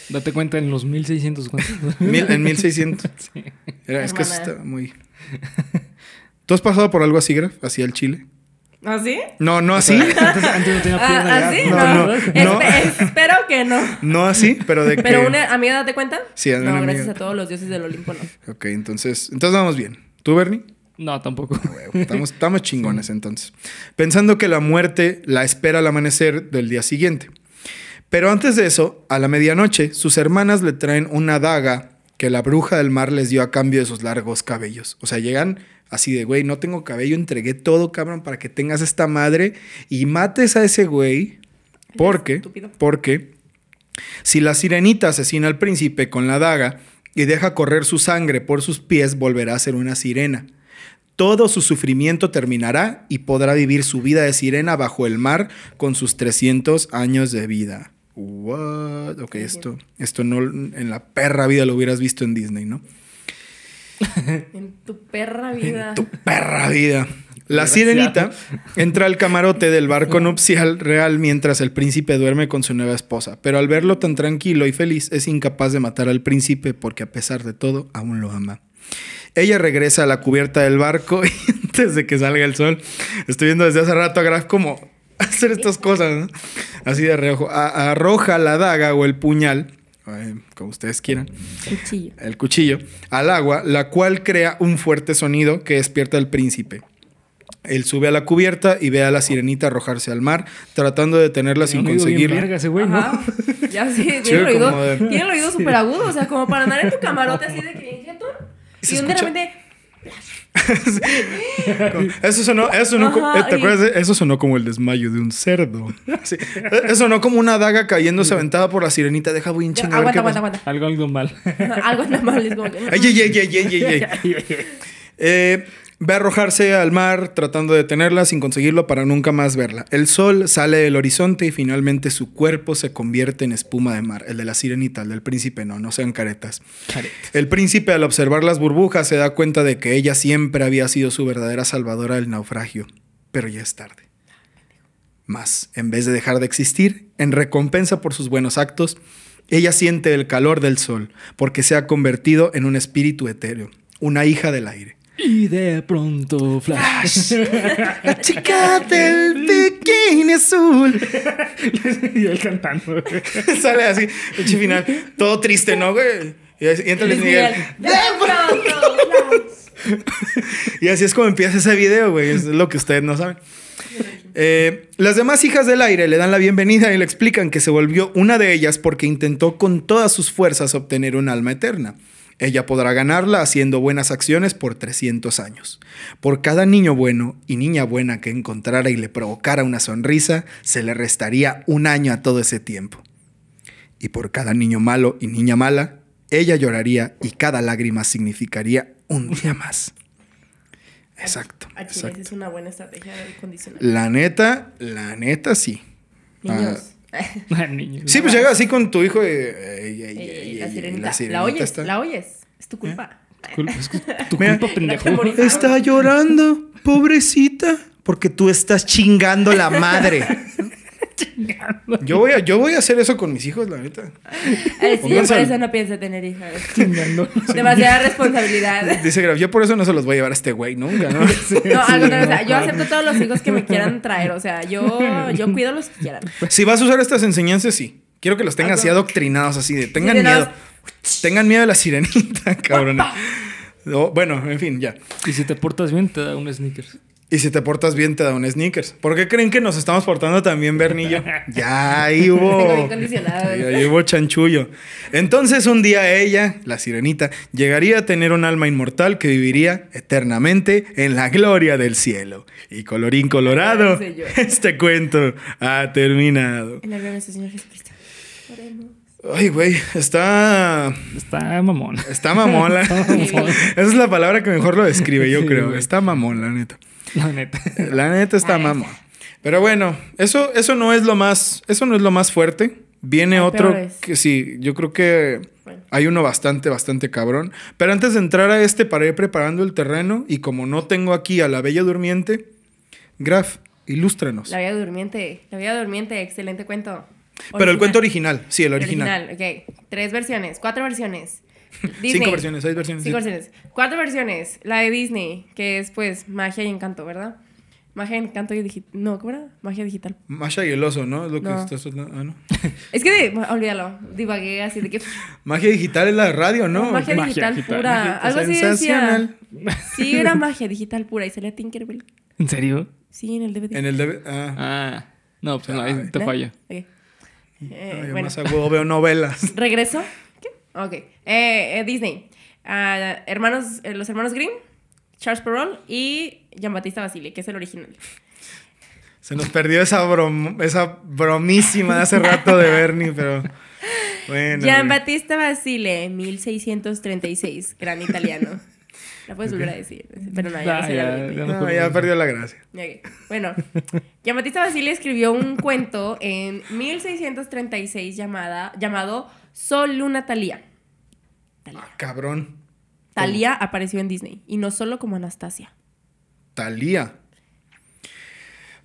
Date cuenta en los 1600. ¿cuántos? Mil- en 1600. Era- es que eso está muy... ¿Tú has pasado por algo así, Graf? ¿Así al chile? ¿Ah, sí? No, no así. Antes, no tenía pierna. Ah, ya. ¿ah? No, No, no, Espe- no. Espero que no. No así, pero de que... Pero una amiga, date cuenta. Sí, una No, amiga. gracias a todos los dioses del Olimpo, no. Ok, entonces... Entonces vamos bien. ¿Tú, Bernie? No, tampoco. Huevo, Estamos, estamos chingones entonces. Pensando que la muerte la espera al amanecer del día siguiente. Pero antes de eso, a la medianoche, sus hermanas le traen una daga que la bruja del mar les dio a cambio de sus largos cabellos. O sea, llegan así de, güey, no tengo cabello, entregué todo, cabrón, para que tengas esta madre y mates a ese güey. Porque, Estúpido. porque si la sirenita asesina al príncipe con la daga y deja correr su sangre por sus pies, volverá a ser una sirena. Todo su sufrimiento terminará y podrá vivir su vida de sirena bajo el mar con sus 300 años de vida. What? Ok, esto, esto no en la perra vida lo hubieras visto en Disney, ¿no? En tu perra vida. Tu perra vida. La sirenita entra al camarote del barco nupcial real mientras el príncipe duerme con su nueva esposa, pero al verlo tan tranquilo y feliz es incapaz de matar al príncipe porque a pesar de todo aún lo ama. Ella regresa a la cubierta del barco y antes de que salga el sol, estoy viendo desde hace rato a Graf como hacer estas cosas, ¿no? Así de reojo. A- arroja la daga o el puñal, como ustedes quieran, Cuchillo. el cuchillo, al agua, la cual crea un fuerte sonido que despierta al príncipe. Él sube a la cubierta y ve a la sirenita arrojarse al mar, tratando de detenerla sin bien güey, ¿no? Ya sí, tiene el oído, como de- tiene el oído súper agudo. O sea, como para andar en tu camarote así de que. Se Y un de repente. Eso sonó, eso sonó, Ajá, ¿te y- acuerdas de- Eso sonó como el desmayo de un cerdo. Sí. Eso sonó como una daga cayéndose aventada por la sirenita. Deja voy ver aguanta, aguanta, aguanta. Algo, algo mal. Algo anda mal. Es como que. Ay, ay, ay, ay, ay, ay, ay. Eh, Ve a arrojarse al mar tratando de detenerla sin conseguirlo para nunca más verla. El sol sale del horizonte y finalmente su cuerpo se convierte en espuma de mar. El de la sirenita, el del príncipe no, no sean caretas. El príncipe al observar las burbujas se da cuenta de que ella siempre había sido su verdadera salvadora del naufragio. Pero ya es tarde. Más, en vez de dejar de existir, en recompensa por sus buenos actos, ella siente el calor del sol porque se ha convertido en un espíritu etéreo, una hija del aire. Y de pronto, Flash. La chica del bikini azul. y él cantando. Sale así, el final, todo triste, ¿no, güey? Y, entra Luis Miguel. De pronto. Y así es como empieza ese video, güey. Es lo que ustedes no saben. Eh, las demás hijas del aire le dan la bienvenida y le explican que se volvió una de ellas porque intentó con todas sus fuerzas obtener un alma eterna. Ella podrá ganarla haciendo buenas acciones por 300 años. Por cada niño bueno y niña buena que encontrara y le provocara una sonrisa, se le restaría un año a todo ese tiempo. Y por cada niño malo y niña mala, ella lloraría y cada lágrima significaría un día más. Exacto, A exacto. es una buena estrategia de condicionar. La neta, la neta sí. Niños. Ah, niño. Sí, pues llega así con tu hijo y... la sirenita. oyes, está- la oyes. Es tu culpa. Cul- es tu Mira. culpa, pendejo. Está llorando, pobrecita, porque tú estás chingando la madre. Yo voy, a, yo voy a hacer eso con mis hijos, la neta. Ay, sí, yo Pónganse por al- eso no pienso tener hijas. Chingando. Demasiada responsabilidad. Dice Graf, yo por eso no se los voy a llevar a este güey nunca, ¿no? No, contrario, o sea, yo acepto todos los hijos que me quieran traer. O sea, yo, yo cuido los que quieran. Si vas a usar estas enseñanzas, sí. Quiero que los tengas así Algo. adoctrinados, así de tengan Sí, de miedo. Tengan miedo de la sirenita, cabrón. No, bueno, en fin, ya. Y si te portas bien, te da un sneakers. Y si te portas bien, te da un sneakers. ¿Por qué creen que nos estamos portando tan bien, Bernillo? Ya, ahí hubo. Ahí, hubo chanchullo. Entonces, un día ella, la sirenita, llegaría a tener un alma inmortal que viviría eternamente en la gloria del cielo. Y colorín colorado, este cuento ha terminado. En la gloria Señor Jesucristo. Ay, güey, está. Está mamón. Está mamón. la- Esa es la palabra que mejor lo describe, yo creo. Está mamón, la neta. La neta. La neta está mamón. Pero bueno, eso, eso no es lo más. Eso no es lo más fuerte. Viene Hay otro peores. que sí, yo creo que Bueno. hay uno bastante, bastante cabrón. Pero antes de entrar a este, para ir preparando el terreno, y como no tengo aquí a la bella durmiente, Graf, ilústranos. La Bella Durmiente. La Bella Durmiente, excelente cuento. Pero el cuento original, sí, el El original. original, ok. Tres versiones, cuatro versiones. Cinco versiones, seis versiones. Cinco sí. versiones. Cuatro versiones. La de Disney, que es pues magia y encanto, ¿verdad? Magia, encanto y digital. No, ¿cómo era? Magia digital. Masha y el oso, ¿no? Es lo que No. estás Ah, no. Es que, de- olvídalo, divagué así de que... Magia digital es la de radio, ¿no? magia, Magia digital digital. pura. Magia Algo así decía. Sí, era magia digital pura y salía Tinkerbell. ¿En serio? Sí, en el DVD. En el DV Ah. Ah. No, pues no, ahí te falla. Eh, bueno, más huevo veo novelas. ¿regreso? Ok. Eh, eh, Disney. Ah, hermanos, eh, los hermanos Grimm, Charles Perrault y Jean-Baptiste Basile, que es el original. Se nos perdió esa, brom- esa bromísima de hace rato de Bernie, pero bueno. güey. Jean-Baptiste Basile, 1636, gran italiano. La puedes volver a decir, pero no, ya, Ah, no ya, la ya repito. no. No, ya perdió la gracia. Ok, Bueno, Giambattista Basile escribió un cuento en 1636 llamada, llamado Sol Luna Talía. Ah, cabrón. Talía apareció en Disney y no solo como Anastasia. Talía.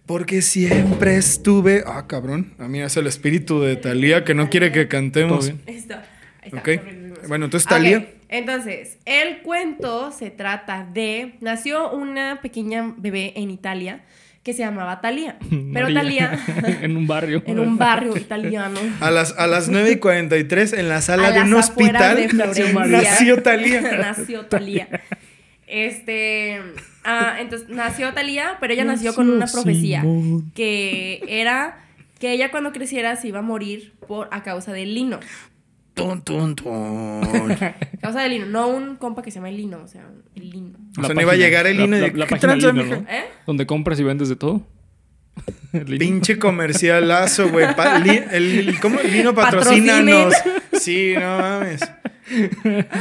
Porque siempre estuve. Ah, cabrón. Ah, mira, es el espíritu de Talía que no quiere que cantemos. Esto, ahí está, Ok. sobrevivimos. Bueno, entonces Talía. Entonces, el cuento se trata de. Nació una pequeña bebé en Italia que se llamaba Talía. Pero. Talía. en un barrio. en un barrio italiano. A las, a las 9 y 43 en la sala a de un hospital de Florencia. nació Talía. nació Talía. Este, ah, entonces nació Talía, pero ella nació con una profecía Simón. que era que ella cuando creciera se iba a morir por a causa del lino. Tun, tun, tun. A causa del lino, no un compa que se llama el lino, o sea, el lino. O sea, no iba a llegar el la- INE la- de, la ¿qué página tranza, Lino, mija? ¿no? ¿Eh? Donde compras y vendes de todo. El lino. Pinche comercialazo, güey. Pa- li- el, ¿Cómo? Lino patrocínanos. Sí, no mames.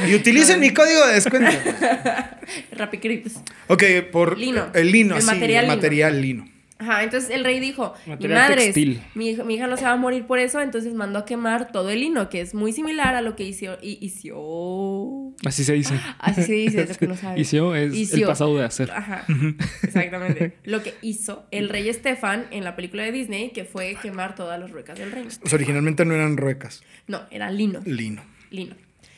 Y utilicen mi código de descuento. Rapicrips. Ok, por Lino. el lino, El sí, material el lino. material lino. Ajá, entonces el rey dijo, mi Material madre, textil. mi, hija- mi hija no se va a morir por eso, entonces mandó a quemar todo el lino, que es muy similar a lo que hizo... y- hizo... Así se dice. Así se dice, es lo que no sabes. Hizo es el pasado de hacer. Ajá, exactamente. Lo que hizo el rey Estefan en la película de Disney, que fue quemar todas las ruecas del reino. Pues originalmente no eran ruecas, No, era lino. lino. lino.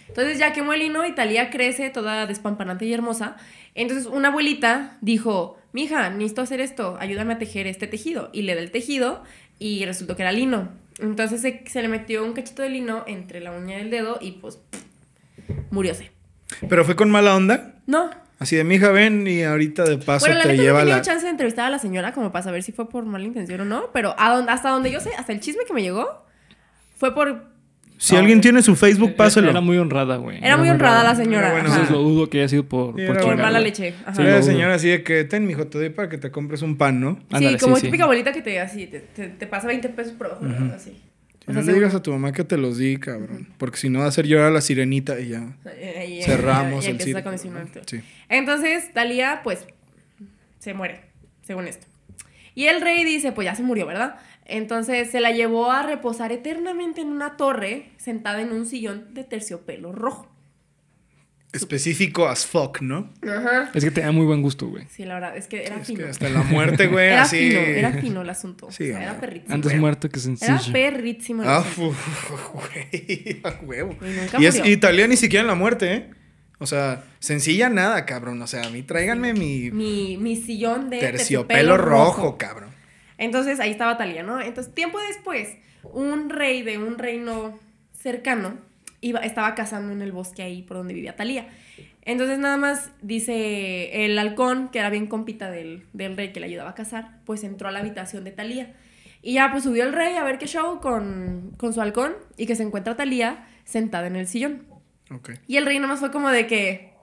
Entonces ya quemó el lino y Talía crece toda despampanante y hermosa. Entonces una abuelita dijo, mija, necesito hacer esto, ayúdame a tejer este tejido. Y le da el tejido y resultó que era lino. Entonces se, se le metió un cachito de lino entre la uña del dedo y pues murióse. Pero fue con mala onda. No. Así de mi hija, ven y ahorita de paso Bueno, la te no lleva tenido la. chance de entrevistar a la señora como para saber si fue por mala intención o no, pero a hasta donde yo sé, hasta el chisme que me llegó, fue por... Si No, alguien tiene su Facebook, Era- páselo. Era muy honrada, güey. Era muy honrada la señora. Era ajá. Entonces lo dudo que haya sido por, Sí, por, era Por buena. mala güey. leche. Ajá. Sí, Era la señora así de que ten, mijo, te doy para que te compres un pan, ¿no? Ándale, sí, como sí, sí. típica abuelita que te así, te, te, te pasa 20 pesos por abajo, ¿no? así. Si O no sea, le digas a tu mamá que te los di, cabrón. Porque si no va a hacer llorar a la sirenita y ya. Ahí- ahí- Cerramos ahí el. ¿no? Sí. Entonces, Talía, pues, se muere, según esto. Y el rey dice, pues ya se murió, ¿verdad? Entonces se la llevó a reposar eternamente en una torre, sentada en un sillón de terciopelo rojo. Específico as fuck, ¿no? Ajá. Es que tenía muy buen gusto, güey. Sí, la verdad, es que era Es fino. que hasta la muerte, güey, Era así. fino, era fino el asunto. Sí, o sea, era güey. perrísimo. Antes Era- muerto que Era sencillo. perrísimo. el Ah, güey, a huevo. Y nunca Y es murió. Italia ni siquiera en la muerte, ¿eh? O sea, sencilla nada, cabrón. O sea, a mí tráiganme mi, Mi, mi sillón de terciopelo rojo, cabrón. Entonces ahí estaba Talía, ¿no? Entonces, tiempo después, un rey de un reino cercano iba, estaba cazando en el bosque ahí por donde vivía Talía. Entonces, nada más dice el halcón, que era bien compita del, del rey que le ayudaba a cazar, pues entró a la habitación de Talía. Y ya, pues subió el rey a ver qué show con, con su halcón y que se encuentra Talía sentada en el sillón. Ok. Y el rey nomás fue como de que.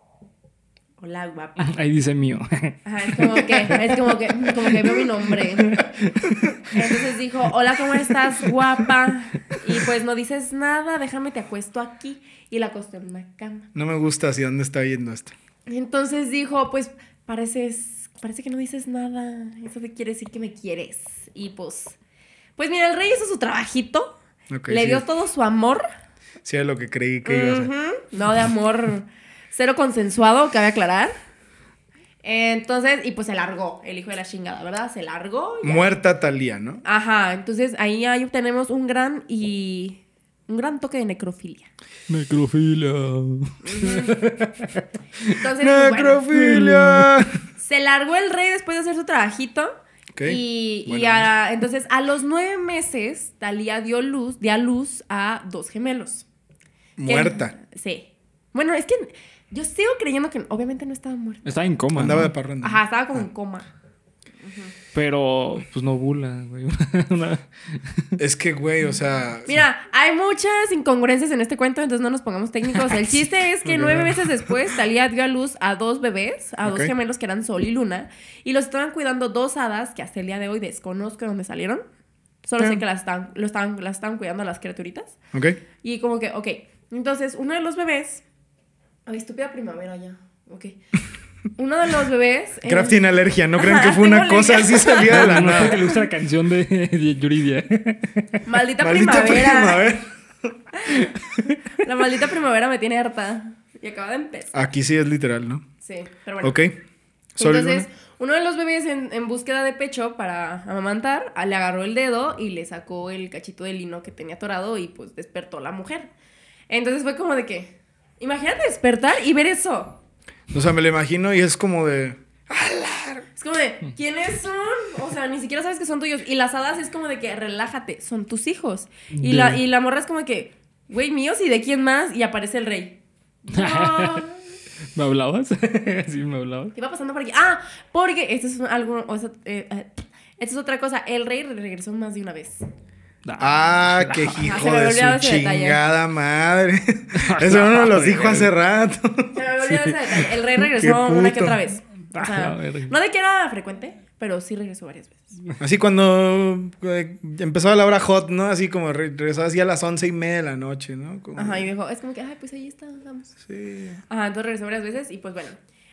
Hola, guapa. Ahí dice mío. Ajá, es como que, es como que, como que veo mi nombre. Entonces dijo, hola, ¿cómo estás, guapa? Y pues no dices nada, déjame te acuesto aquí. Y la acostó en una cama. No me gusta hacia dónde está yendo esto. Entonces dijo, pues pareces, parece que no dices nada. Eso te quiere decir que me quieres. Y pues, pues mira, el rey hizo su trabajito. Le sí. dio todo su amor. Sí, era lo que creí que iba a ser. No de amor cero consensuado, cabe aclarar. Entonces, y pues se largó, el hijo de la chingada, ¿verdad? Se largó. y ya. Muerta Talía, ¿no? Ajá, entonces ahí, ahí tenemos un gran y un gran toque de necrofilia. Necrofilia. Entonces, bueno, ¡Necrofilia! se largó el rey después de hacer su trabajito. Ok, Y, y a- entonces a los nueve meses, Talía dio luz, dio a luz a dos gemelos. Que- Muerta. Sí. Bueno, es que yo sigo creyendo que obviamente no estaba muerta. Estaba en coma. Andaba ¿no? de parranda. Ajá, estaba como en coma. Pero, pues no bula, güey. Una- Es que, güey, o sea. Mira, hay muchas incongruencias en este cuento, entonces no nos pongamos técnicos. El chiste es que nueve meses después, Talía dio a luz a dos bebés, a dos gemelos que eran Sol y Luna, y los estaban cuidando dos hadas que hasta el día de hoy desconozco de dónde salieron. Solo sé Ah. que las estaban, lo estaban, las estaban cuidando a las criaturitas. Ok. Y como que, ok. Entonces, uno de los bebés. Ay, estúpida primavera ya. Ok. Uno de los bebés. eh, Kraft tiene alergia, no crean que fue una cosa así salida de la No, nada. le gusta la canción de, de Yuridia. Maldita, Maldita primavera. primavera. La maldita primavera me tiene harta. Y acaba de empezar. Aquí sí es literal, ¿no? Sí, pero bueno. Ok. Entonces, uno de los bebés en, en búsqueda de pecho para amamantar, le agarró el dedo y le sacó el cachito de lino que tenía atorado y pues despertó la mujer. Entonces fue como de que, imagínate despertar y ver eso. O sea, me lo imagino y es como de. Es como de, ¿quiénes son? O sea, ni siquiera sabes que son tuyos. Y las hadas es como de que, relájate, son tus hijos. Y, la, y la morra es como de que, güey, míos y de quién más. Y aparece el rey. No. ¿Me hablabas? sí, me hablabas. ¿Qué va pasando por aquí? Ah, porque esto es algo, o sea, eh, eh, esto es otra cosa. El rey regresó más de una vez. Ah, qué se hijo me de su ese detalle. chingada madre. Eso no nos lo dijo hace rato. Se me olvidó ese detalle. El rey regresó una que otra vez. O Ah, sea, no de que era frecuente, pero sí regresó varias veces. Así cuando eh, empezaba la hora hot, ¿no? Así como re- regresaba así a las once y media de la noche, ¿no? Como- Ajá, y dijo, es como que, ay, pues ahí está, vamos. Sí. Ajá, entonces regresó varias veces y pues bueno.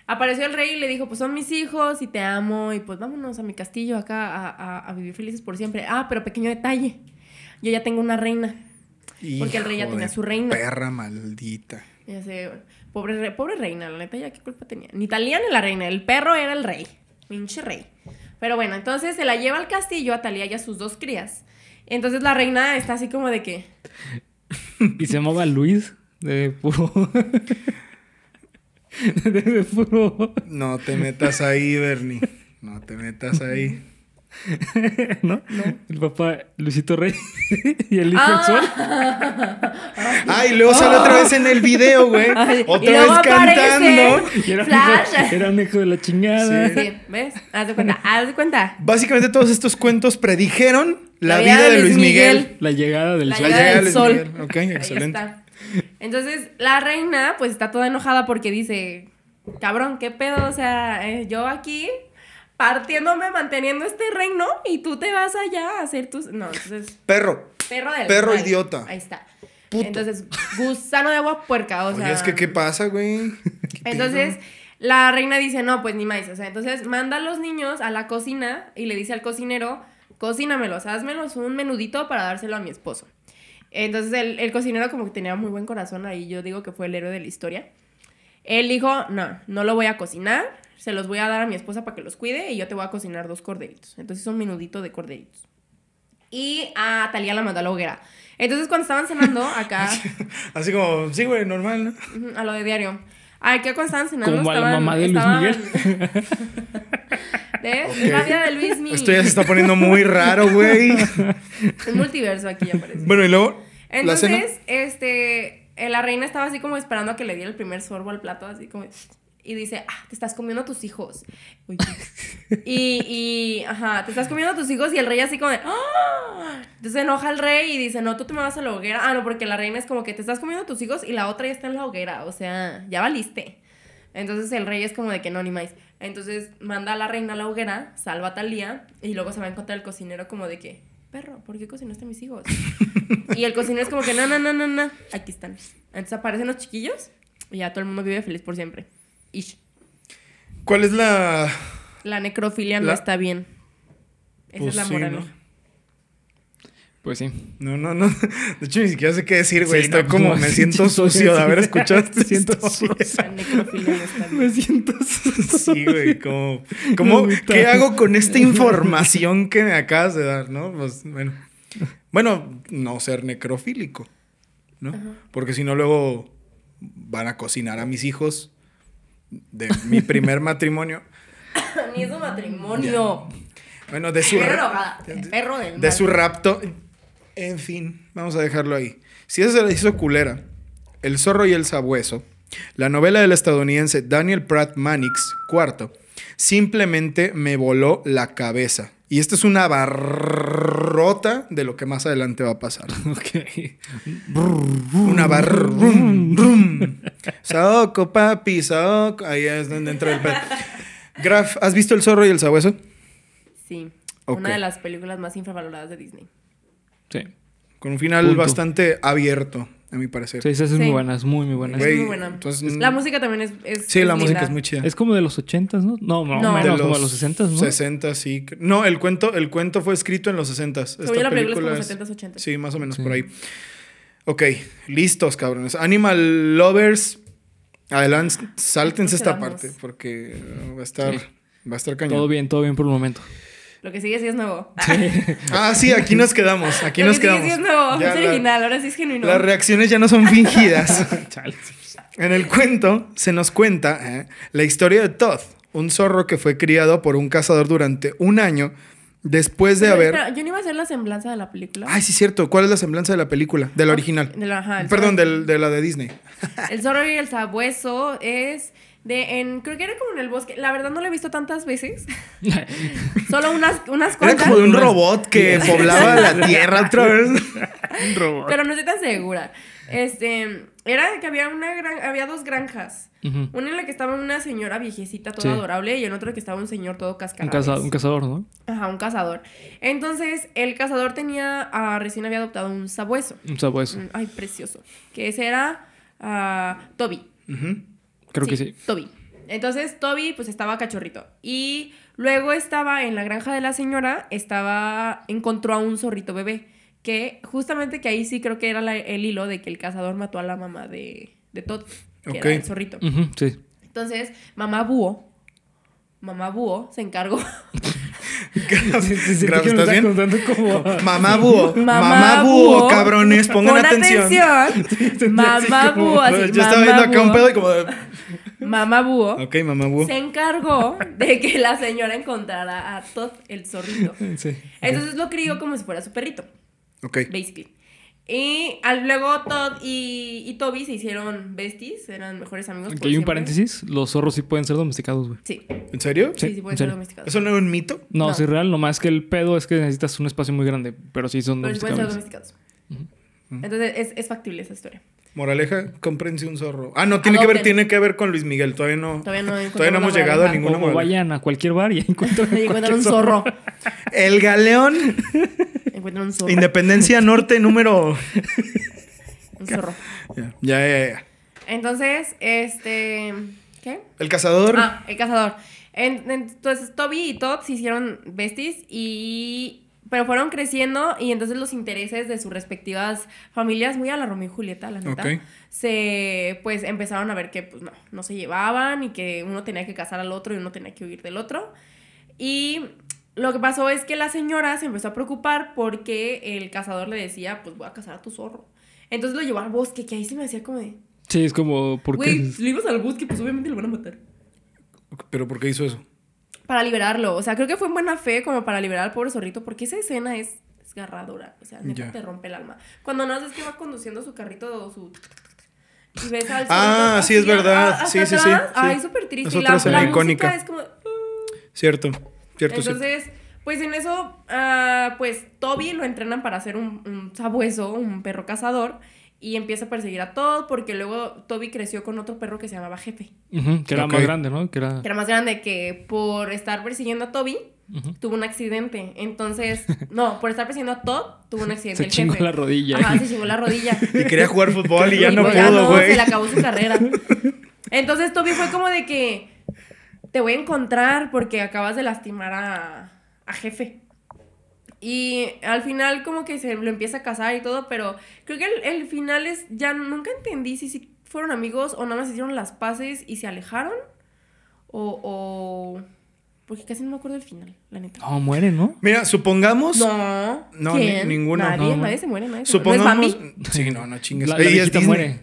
Apareció el rey y le dijo, pues son mis hijos y te amo y pues vámonos a mi castillo acá a, a- a vivir felices por siempre. Ah, pero pequeño detalle. Yo ya tengo una reina. Porque el rey ya tenía su reina. Perra maldita. Ya sé, pobre, re- pobre reina, la neta, ya qué culpa tenía. Ni Talía ni la reina, el perro era el rey. Pinche rey. Pero bueno, entonces se la lleva al castillo a Talía y a sus dos crías. Entonces la reina está así como de que, Y se llamaba Luis, de puro. de puro. No te metas ahí, Bernie. No te metas ahí. ¿No? El papá Luisito Rey y el hijo Ah. el sol. Ah, y luego sale otra vez en el video, güey. Ay, Otra vez cantando. Y era, un Flash. hijo, era un hijo de la chingada. sí, ¿ves? Haz de cuenta, haz de cuenta. Básicamente todos estos cuentos predijeron la, vida, de Luis Miguel. La llegada del La sol. La llegada llegada del sol. Miguel. Ok, Ahí excelente. está. Entonces, la reina, pues está toda enojada porque dice: Cabrón, ¿qué pedo? O sea, eh, yo aquí partiéndome, manteniendo este reino y tú te vas allá a hacer tus. No, entonces, Perro. perro del. Perro idiota. Ahí está. Puto. Entonces, gusano de agua puerca, o sea. Es que, ¿qué pasa, güey? ¿Qué Entonces, la reina dice, no, pues ni más. O sea, entonces manda a los niños a la cocina y le dice al cocinero, cocínamelos, házmelos un menudito para dárselo a mi esposo. Entonces, el, el cocinero como que tenía muy buen corazón ahí, yo digo que fue el héroe de la historia. Él dijo, no, no lo voy a cocinar, se los voy a dar a mi esposa para que los cuide y yo te voy a cocinar dos corderitos. Entonces, un menudito de corderitos. Y a Talía la mandó a la hoguera. Entonces, cuando estaban cenando acá... Así como, sí, güey, normal, ¿no? A lo de diario. Ay, ¿qué cuando estaban cenando? Como a la mamá de Luis estaban- Miguel. ¿Ves? Es la vida de Luis Miguel. Esto ya se está poniendo muy raro, güey. Un multiverso aquí ya parece. Bueno, y luego, la cena. Entonces, este, eh, la reina estaba así como esperando a que le diera el primer sorbo al plato, así como, y dice, ah, te estás comiendo a tus hijos. Uy. y, y, ajá, te estás comiendo a tus hijos y el rey así como de, ¡ah! Entonces enoja el rey y dice, no, tú te me vas a la hoguera. Ah, no, porque la reina es como que te estás comiendo a tus hijos y la otra ya está en la hoguera, o sea, ya valiste. Entonces el rey es como de que no, ni más. Entonces manda a la reina a la hoguera, salva a Talía y luego se va a encontrar el cocinero como de que, perro, ¿por qué cocinaste a mis hijos? y el cocinero es como que, no, no, no, no, no, aquí están. Entonces aparecen los chiquillos y ya todo el mundo vive feliz por siempre. Ish. ¿Cuál es la. La necrofilia no está bien. Esa Pues es la sí, moral. ¿no? Pues sí. No, no, no. De hecho, ni siquiera sé qué decir, güey. Sí, Estoy no, como, no, me siento sí, sucio de haber escuchado esta Me siento sucio. Me siento Sí, güey, como, como. ¿qué hago con esta información que me acabas de dar, no? Pues, bueno. Bueno, no ser necrofílico, ¿no? Porque si no, luego van a cocinar a mis hijos de mi primer matrimonio. Ni es un matrimonio. Bueno, de su, Perro enojada, perro del de su rapto. En fin, vamos a dejarlo ahí. Si eso se le hizo culera, El zorro y el sabueso, la novela del estadounidense Daniel Pratt Mannix, cuarto, simplemente me voló la cabeza. Y esta es una barrota de lo que más adelante va a pasar. Ok. Una barra. rum, rum. Saoko, papi, Saoko. Ahí es donde entra el. Graf, ¿has visto El zorro y el sabueso? Sí. Una de las películas más infravaloradas de Disney. Sí. Con un final Punto. bastante abierto, a mi parecer. Sí, esa es Sí. muy buena, es muy, muy buena. Es muy buena. entonces, la música también es. es Sí, es la música linda. es muy chida. Es como de los ochentas, ¿no? No, no, No. menos De como de los sesentas, ¿no? 60, sí. No, el cuento, el cuento fue escrito en los 60. Según yo, la película es como 70s, 80s. Sí, más o menos Sí. por ahí. Ok, listos, cabrones. Animal Lovers, adelante, sáltense esta parte porque va a estar, Sí. va a estar Todo cañón. bien, todo bien por el momento. Lo que sigue sí es nuevo. Ah, sí, aquí nos quedamos, aquí Lo nos que sigue quedamos. sí es nuevo. Ya es la- original, ahora sí es genuino. las reacciones ya no son fingidas. Chale. En el cuento se nos cuenta eh, la historia de Todd, un zorro que fue criado por un cazador durante un año después de Pero, haber... espera, yo no iba a hacer la semblanza de la película. Ay, sí, cierto. ¿Cuál es la semblanza de la película? De la original. De la- ajá, Perdón, del- de la de Disney. El zorro y el sabueso es De en, creo que era como en el bosque. La verdad no lo he visto tantas veces. Solo unas, unas Era cuantas. como de un robot que poblaba la tierra otra vez. Un robot. Pero no estoy tan segura. Este, era que había una gran, había dos granjas. Una en la que estaba una señora viejecita, toda Sí. adorable, y en otro que estaba un señor todo Un, cascarrabias. caza- un cazador, ¿no? Ajá, un cazador. Entonces, el cazador tenía, ah, recién había adoptado un sabueso. Un sabueso. Mm, Ay, precioso. Que ese era ah, Toby. Ujú. Creo que sí. Toby. Entonces, Toby, pues estaba cachorrito. Y luego estaba en la granja de la señora, estaba, encontró a un zorrito bebé. Que justamente que ahí sí creo que era la- el hilo de que el cazador mató a la mamá de, de Todd, que Ok. era el zorrito. Sí. Entonces, mamá búho, mamá búho se encargó. Sí, sí, sí, Graf, que me ¿estás está bien? como... Mamá búho. Mamá Mamá, búho, cabrones, pongan Pon atención. atención. mamá como- búho, así, Yo estaba mamá viendo acá un pedo y como de... Mamá búho Ok, mamá búho. se encargó de que la señora encontrara a Todd, el zorrito. Sí. Entonces lo crió como si fuera su perrito, Ok. basically. Y al- luego Todd y, y Toby se hicieron besties, eran mejores amigos. Aquí hay un paréntesis. Los zorros sí pueden ser domesticados, güey. Sí, ¿En serio? sí, Sí, sí, pueden en ser serio. domesticados. ¿Eso no es un mito? No, No. sí, real. Nomás que el pedo es que necesitas un espacio muy grande. Pero sí son Pero sí pueden ser domesticados. Entonces es, es factible esa historia. Moraleja, cómprense un zorro. Ah, no, tiene que ver, tiene que ver con Luis Miguel. Todavía no. Todavía no Todavía no hemos llegado a ninguna O, o moraleja. vayan a cualquier bar y encuentran, un zorro. El Galeón, Encuentran un zorro. Independencia Norte número. Un zorro. Ya, ya, ya. ya. Entonces, este. ¿Qué? El cazador. Ah, el cazador. En- entonces, Toby y Todd se hicieron besties y. Pero fueron creciendo y entonces los intereses de sus respectivas familias, muy a la Romeo y Julieta, la neta, se pues empezaron a ver que pues no, no se llevaban y que uno tenía que casar al otro y uno tenía que huir del otro. Y lo que pasó es que la señora se empezó a preocupar porque el cazador le decía, pues voy a cazar a tu zorro. Entonces lo llevó al bosque, que ahí se me hacía como de, Sí, es como... porque güey, si lo ibas al bosque, pues obviamente lo van a matar. ¿Pero por qué hizo eso? Para liberarlo. O sea, creo que fue en buena fe como para liberar al pobre zorrito, porque esa escena es desgarradora. O sea, neta te rompe el alma. Cuando no haces que va conduciendo su carrito o su. Y ves al Ah, zorrito sí, es verdad. a- Sí, sí, sí. Ay, súper triste. Es otra la, escena la icónica. es como. Cierto, cierto, cierto. Entonces, pues en eso, ah, pues Toby lo entrenan para ser un, un sabueso, un perro cazador. Y empieza a perseguir a Todd porque luego Toby creció con otro perro que se llamaba Jefe. Que era más grande, ¿no? Que era... que era más grande que por estar persiguiendo a Toby, tuvo un accidente. Entonces, no, por estar persiguiendo a Todd, tuvo un accidente. Se el chingó jefe. la rodilla. Ajá, se chingó la rodilla. Y quería jugar fútbol y ya Y no pues pudo, güey. Se le acabó su carrera. Entonces, Toby fue como de que te voy a encontrar porque acabas de lastimar a, a jefe. Y al final como que se lo empieza a casar y todo, pero creo que el, el final es, ya nunca entendí si, si fueron amigos o nada más hicieron las paces y se alejaron. O, o... Porque casi no me acuerdo del final, la neta. No, muere, ¿no? Mira, supongamos. No. No, ni- ¿Quién? ninguno. Nadie, No, nadie se muere, nadie se Supongamos. muere. ¿No es Bambi? Sí, no, no chingues. La, la muere.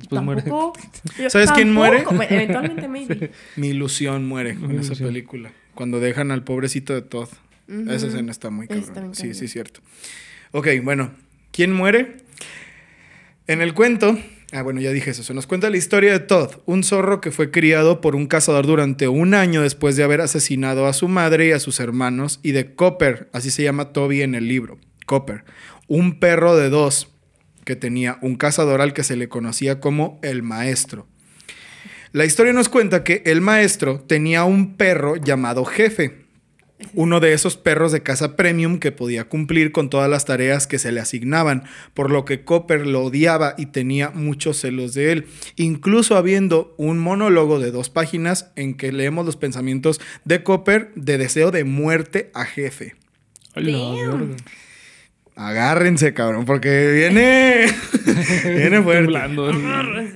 Después muere. Tampoco. ¿Sabes quién muere? eventualmente, maybe. Mi ilusión muere con Mi esa ilusión. película. Cuando dejan al pobrecito de Todd. Ujú. Esa escena está muy Está cabrón. bien Sí, sí, cierto. Ok, bueno. ¿Quién muere? En el cuento. Ah, bueno, ya dije eso. Se nos cuenta la historia de Todd, un zorro que fue criado por un cazador durante un año después de haber asesinado a su madre y a sus hermanos, y de Copper, así se llama Toby en el libro. Copper, un perro de dos que tenía un cazador al que se le conocía como el maestro. La historia nos cuenta que el maestro tenía un perro llamado jefe, uno de esos perros de casa premium que podía cumplir con todas las tareas que se le asignaban, por lo que Copper lo odiaba y tenía muchos celos de él, incluso habiendo un monólogo de dos páginas en que leemos los pensamientos de Copper de deseo de muerte a jefe. Agárrense, cabrón, porque viene, viene fuerte. Temblando.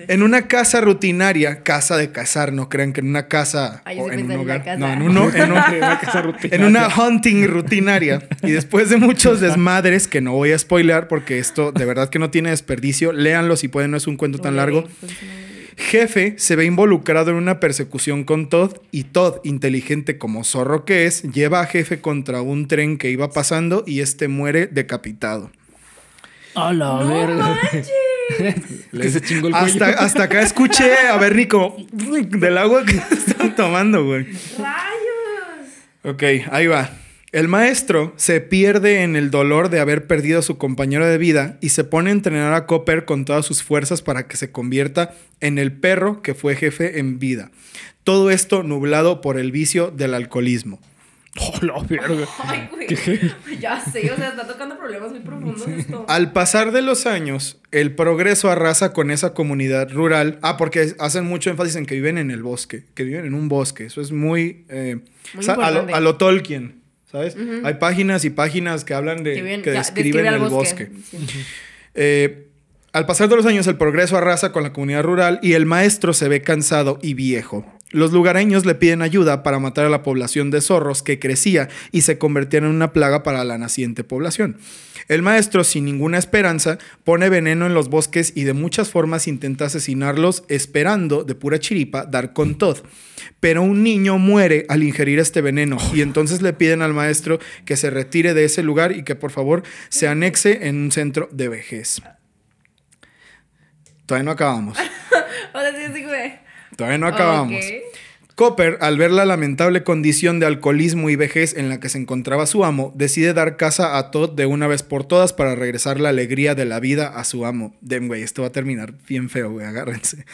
En una casa rutinaria, casa de cazar, no crean que en una casa Ay, o en un en hogar. casa. No, en, uno, en, un- Una casa rutinaria. en una hunting rutinaria. Y después de muchos desmadres, que no voy a spoilear porque esto de verdad que no tiene desperdicio, léanlo si pueden, no es un cuento tan largo. Jefe se ve involucrado en una persecución con Todd y Todd, inteligente como zorro que es, lleva a Jefe contra un tren que iba pasando y este muere decapitado. A la ¡No verga. Que se chingó el cuello. Hasta, hasta acá escuché a Bernie como del agua que están tomando, güey. ¡Rayos! Ok, ahí va. El maestro se pierde en el dolor de haber perdido a su compañero de vida y se pone a entrenar a Copper con todas sus fuerzas para que se convierta en el perro que fue jefe en vida. Todo esto nublado por el vicio del alcoholismo. Oh, la verga. Ay, güey. Ya sé, o sea, está tocando problemas muy profundos esto. Al pasar de los años, el progreso arrasa con esa comunidad rural. Ah, porque hacen mucho énfasis en que viven en el bosque, que viven en un bosque. Eso es muy... eh, Muy a, lo, a lo Tolkien, ¿sabes? Hay páginas y páginas que hablan de... Que bien- que ya, describen el bosque. Sí. Eh, al pasar de los años, el progreso arrasa con la comunidad rural y el maestro se ve cansado y viejo. Los lugareños le piden ayuda para matar a la población de zorros que crecía y se convertía en una plaga para la naciente población. El maestro, sin ninguna esperanza, pone veneno en los bosques y de muchas formas intenta asesinarlos, esperando, de pura chiripa, dar con Todd. Pero un niño muere al ingerir este veneno y entonces le piden al maestro que se retire de ese lugar y que por favor se anexe en un centro de vejez. Todavía no acabamos. Todavía no acabamos. Copper, al ver la lamentable condición de alcoholismo y vejez en la que se encontraba su amo, decide dar casa a Todd de una vez por todas para regresar la alegría de la vida a su amo. Dem, güey, esto va a terminar bien feo, güey, agárrense.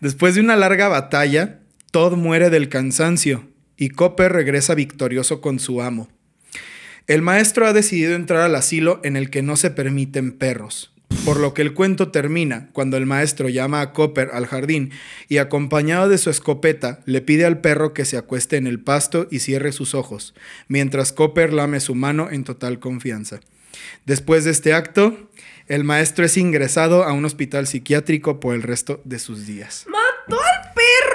Después de una larga batalla, Todd muere del cansancio y Copper regresa victorioso con su amo. El maestro ha decidido entrar al asilo en el que no se permiten perros, por lo que el cuento termina cuando el maestro llama a Copper al jardín y acompañado de su escopeta le pide al perro que se acueste en el pasto y cierre sus ojos, mientras Copper lame su mano en total confianza. Después de este acto, el maestro es ingresado a un hospital psiquiátrico por el resto de sus días. ¿Mató al perro?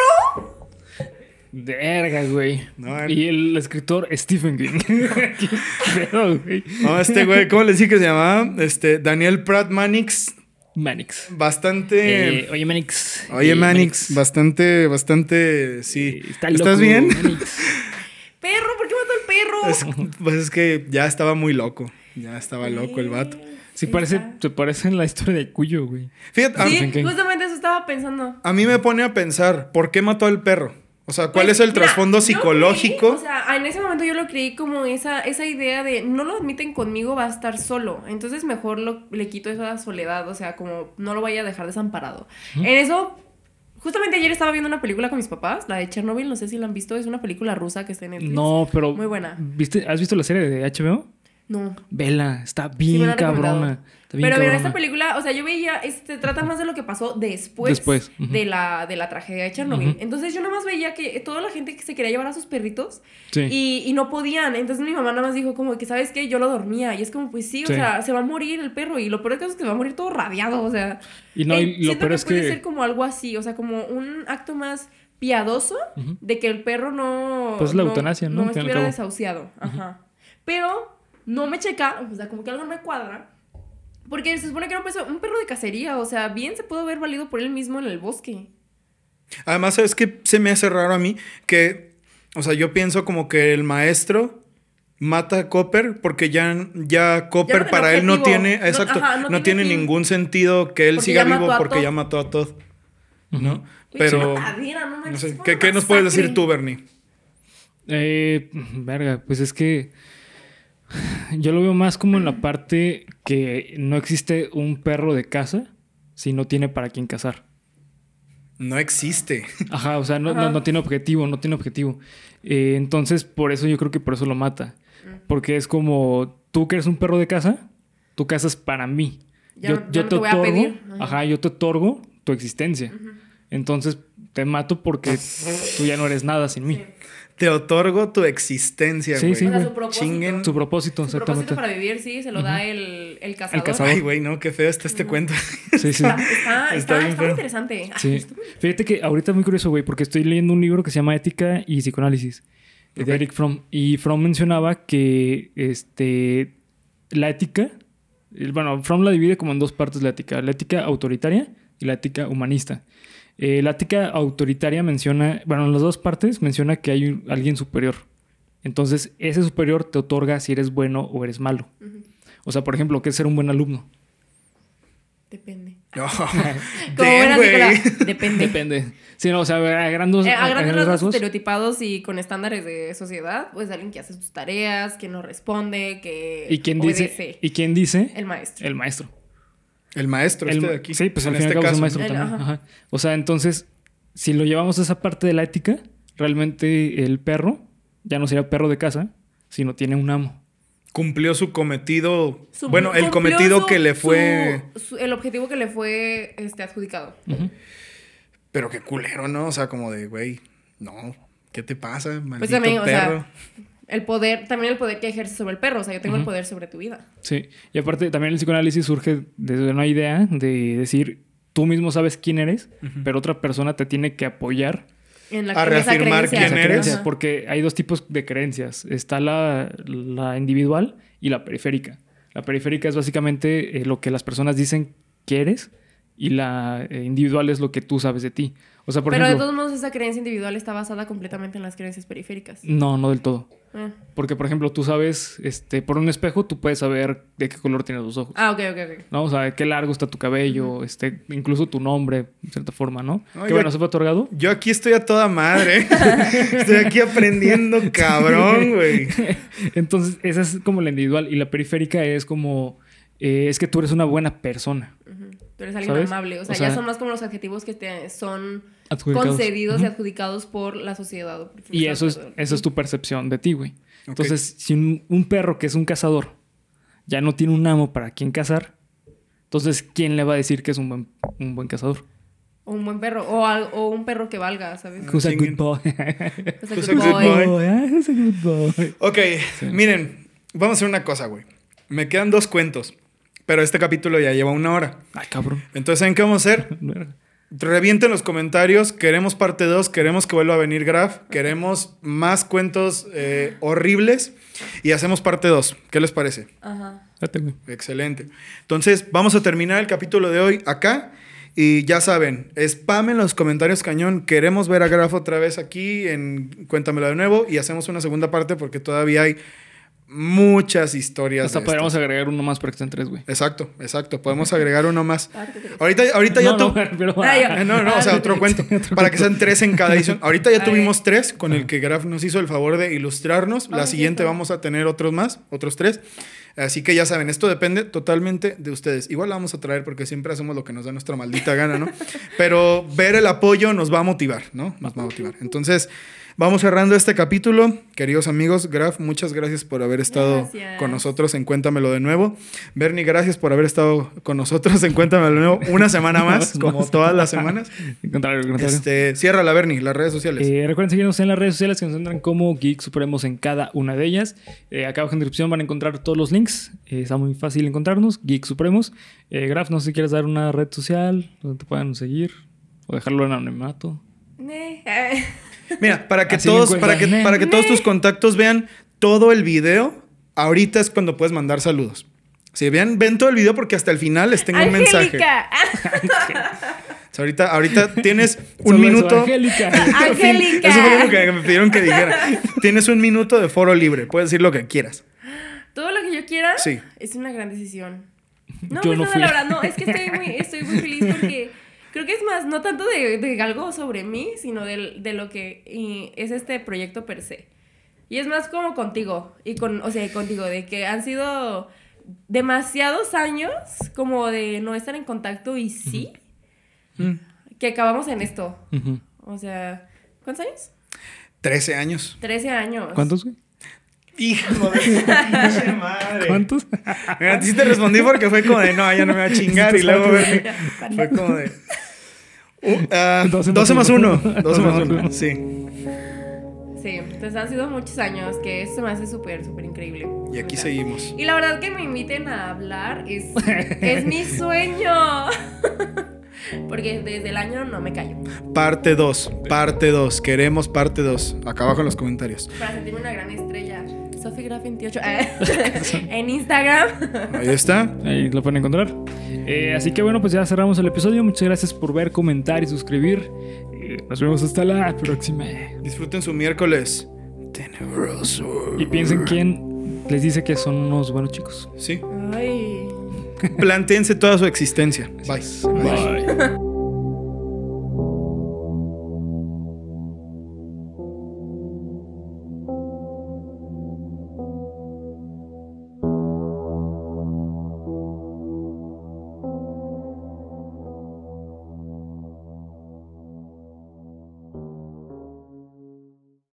Verga, güey. No, y el escritor Stephen King. ¿Qué pedo, güey? No, este güey, ¿cómo le dije que se llamaba? Este, Daniel Pratt Mannix, Manix. bastante... Eh, oye, Manix. Oye, Eh, Manix, bastante, bastante, sí. Eh, está ¿Estás loco, bien? Manix. ¿Perro? ¿Por qué mató al perro? Es- pues es que ya estaba muy loco. Ya estaba loco el vato. Sí, parece, se parece en la historia de Cuyo, güey. Fíjate, a, Sí, justamente eso estaba pensando. a mí me pone a pensar, ¿por qué mató al perro? O sea, ¿cuál Pues, es el mira, trasfondo psicológico? creí, o sea, en ese momento yo lo creí como esa, esa idea de no lo admiten conmigo, va a estar solo. Entonces mejor lo, le quito esa soledad, o sea, como no lo vaya a dejar desamparado. En eso, justamente ayer estaba viendo una película con mis papás, la de Chernobyl, no sé si la han visto, es una película rusa que está en Netflix. No, pero. Muy buena. ¿viste, ¿Has visto la serie de HBO? No. Vela, está Sí, bien recomendado. cabrona. Está bien Pero mira, esta película, o sea, yo veía, este, trata más de lo que pasó después, Después, de, la, de la tragedia de Chernobyl. Entonces yo nomás veía que toda la gente que se quería llevar a sus perritos Sí. y, y no podían. Entonces mi mamá nada más dijo como que, ¿sabes qué? Yo lo dormía. Y es como, pues sí, o Sí. sea, se va a morir el perro. Y lo peor de todo es que se va a morir todo radiado, o sea. Y no, eh, y lo siento peor que es puede que- ser como algo así, o sea, como un acto más piadoso de que el perro no... Pues la eutanasia, ¿no? No estuviera desahuciado. Ajá. Pero no me checa, o sea, como que algo no me cuadra. Porque se supone que era un, peso- un perro de cacería, o sea, bien se pudo haber valido por él mismo en el bosque. Además, ¿sabes qué se me hace raro a mí? Que, o sea, yo pienso como que el maestro mata a Copper porque ya, ya Copper para él no tiene, No- exacto, ajá, no, no tiene, ningún sentido que él Porque siga vivo porque ya mató a Todd, ¿no? Pero, no sé, ¿qué, qué nos puedes decir tú, Bernie? Eh, verga, pues es que yo lo veo más como en la parte que no existe un perro de casa si no tiene para quién cazar. No existe. Ajá, o sea, no, Ajá. no, no tiene objetivo, no tiene objetivo. Eh, entonces, por eso yo creo que por eso lo mata. Porque es como, tú que eres un perro de casa, tú cazas para mí. Ya yo no- ya yo no te te voy a otorgo, pedir. Ajá. ajá, yo te otorgo tu existencia. Entonces, te mato porque tú ya no eres nada sin mí. Te otorgo tu existencia, Sí, güey. sí, O sea, güey. su propósito. Chinguen. Su propósito, Su propósito para vivir, sí, se lo da el, el cazador. cazador. Ay, güey, no, qué feo está este cuento. Sí, sí. Está, está, Está está, bien está feo. interesante. Sí. muy- Fíjate que ahorita muy curioso, güey, porque estoy leyendo un libro que se llama Ética y Psicoanálisis de. Eric Fromm. Y Fromm mencionaba que este, la ética, el- bueno, Fromm la divide como en dos partes la ética, la ética autoritaria y la ética humanista. Eh, la ética autoritaria menciona, bueno, en las dos partes menciona que hay un- alguien superior. Entonces, ese superior te otorga si eres bueno o eres malo. O sea, por ejemplo, ¿qué es ser un buen alumno? Depende. No. Como psicóloga, depende. Depende. Sí, no, o sea, a grandes, Eh, a grandes rasgos rasgos. estereotipados y con estándares de sociedad, pues alguien que hace sus tareas, que no responde, que ¿Y quién dice? obedece. ¿Y quién dice? El maestro. El maestro. El maestro El- este de aquí. Sí, pues al en fin y este al cabo es un maestro El- también. ajá. Ajá. O sea, entonces, si lo llevamos a esa parte de la ética, realmente el perro ya no sería perro de casa, sino tiene un amo. Cumplió su cometido. Su- bueno, el cometido su- que le fue. su- su- el objetivo que le fue este, adjudicado. Pero qué culero, ¿no? O sea, como de, güey, no. ¿Qué te pasa, maldito Pues también, o perro? sea, el poder, también el poder que ejerce sobre el perro. O sea, yo tengo el poder sobre tu vida. Sí. Y aparte, también el psicoanálisis surge desde una idea de decir, tú mismo sabes quién eres, pero otra persona te tiene que apoyar En la, A reafirmar creencia. quién eres. creencia, porque hay dos tipos de creencias. Está la, la individual y la periférica. La periférica es básicamente eh, lo que las personas dicen que eres y la eh, individual es lo que tú sabes de ti. O sea, por Pero de todos modos, esa creencia individual está basada completamente en las creencias periféricas. No, no del todo. Ah, Porque, por ejemplo, tú sabes, este, por un espejo, tú puedes saber de qué color tienes los ojos. Ah, ok, ok, ok. ¿No? O sea, de qué largo está tu cabello, este, incluso tu nombre, de cierta forma, ¿no? Oye, que bueno, se fue otorgado. Yo aquí estoy a toda madre. estoy aquí aprendiendo, cabrón, güey. Entonces, esa es como la individual. Y la periférica es como, eh, es que tú eres una buena persona. Tú eres alguien ¿Sabes? amable. O sea, O sea, ya son más como los adjetivos que te son concedidos y adjudicados por la sociedad. o por Y eso es, eso es tu percepción de ti, güey. Entonces, si un, un perro que es un cazador ya no tiene un amo para quien cazar, entonces, ¿quién le va a decir que es un buen, un buen cazador? O un buen perro. O, al- o un perro que valga, ¿sabes? Who's a good boy? Who's a good boy. who's a good boy? Ok, miren, vamos a hacer una cosa, güey. Me quedan dos cuentos, pero este capítulo ya lleva una hora. Ay, cabrón. Entonces, ¿saben qué vamos a hacer? Revienten los comentarios. Queremos parte 2. Queremos que vuelva a venir Graf. Queremos más cuentos eh, horribles. Y hacemos parte 2. ¿Qué les parece? Ajá. Excelente. Entonces, vamos a terminar el capítulo de hoy acá. Y ya saben, spam en los comentarios cañón. Queremos ver a Graf otra vez aquí en Cuéntamelo de nuevo. Y hacemos una segunda parte porque todavía hay muchas historias. Hasta podríamos agregar uno más para que estén tres, güey. Exacto, exacto. Podemos agregar uno más. Ahorita, ahorita ya no, tú. no, pero... Ah, Ah, No, no, o sea, otro cuento. Otro Para que sean tres en cada edición. Ahorita ya Ah, tuvimos tres con el que Graf nos hizo el favor de ilustrarnos. La Ah, siguiente vamos a tener otros más, otros tres. Así que ya saben, esto depende totalmente de ustedes. Igual la vamos a traer porque siempre hacemos lo que nos da nuestra maldita gana, ¿no? Pero ver el apoyo nos va a motivar, ¿no? Nos va a motivar. Entonces, vamos cerrando este capítulo. Queridos amigos, Graf, muchas gracias por haber estado Gracias. con nosotros en Cuéntamelo de nuevo. Bernie, gracias por haber estado con nosotros en Cuéntamelo de nuevo una semana más, como todas las semanas. Este, cierra la Bernie, las redes sociales. Eh, recuerden seguirnos en las redes sociales que nos encuentran como Geek Supremos en cada una de ellas. Eh, acá abajo en la descripción van a encontrar todos los links. Eh, está muy fácil encontrarnos, Geek Supremos. Eh, Graf, no sé si quieres dar una red social donde te puedan seguir o dejarlo en anonimato. Mira, para que Así todos, para que, para que todos tus contactos vean todo el video, ahorita es cuando puedes mandar saludos. Si ven, ven todo el video porque hasta el les les tengo un mensaje. Ahorita, ahorita tienes un Solo minuto. Angélica. Angélica. Eso fue lo que me pidieron que dijera. Tienes un minuto de foro libre. Puedes decir lo que quieras. Todo lo que yo quiera Sí. es una gran decisión. No, Yo pues no no, la verdad, no, es que estoy muy, estoy muy feliz porque creo que es más, no tanto de, de algo sobre mí, sino del- de, lo que y es este proyecto per se. Y es más como contigo, y con, o sea, contigo, de que han sido demasiados años como de no estar en contacto y sí, Mm. que acabamos en esto. O sea, ¿cuántos años? 13 años. 13 años. ¿Cuántos, güey? Hijo de su pinche madre. ¿Cuántos? Mira, sí te respondí porque fue como de no, ya no me va a chingar. Y luego fue como de. Uh, ah, 12 más 12 más uno. 1. 12 más 1. Sí. Sí, entonces han sido muchos años que eso me hace súper, súper increíble. Y aquí seguimos. Y la verdad que me inviten a hablar es, es mi sueño. Porque desde el año no me callo. Parte 2. Parte 2. Queremos parte 2. Acá abajo en los comentarios. Para sentirme una gran estrella. SofiGraf28 en Instagram. Ahí está. Ahí lo pueden encontrar. Eh, así que bueno, pues ya cerramos el episodio. Muchas gracias por ver, comentar y suscribir. Eh, nos vemos hasta la próxima. Disfruten su miércoles. Tenebroso. Y piensen quién les dice que son unos buenos chicos. Sí. Ay. Plantéense toda su existencia. Bye. Bye.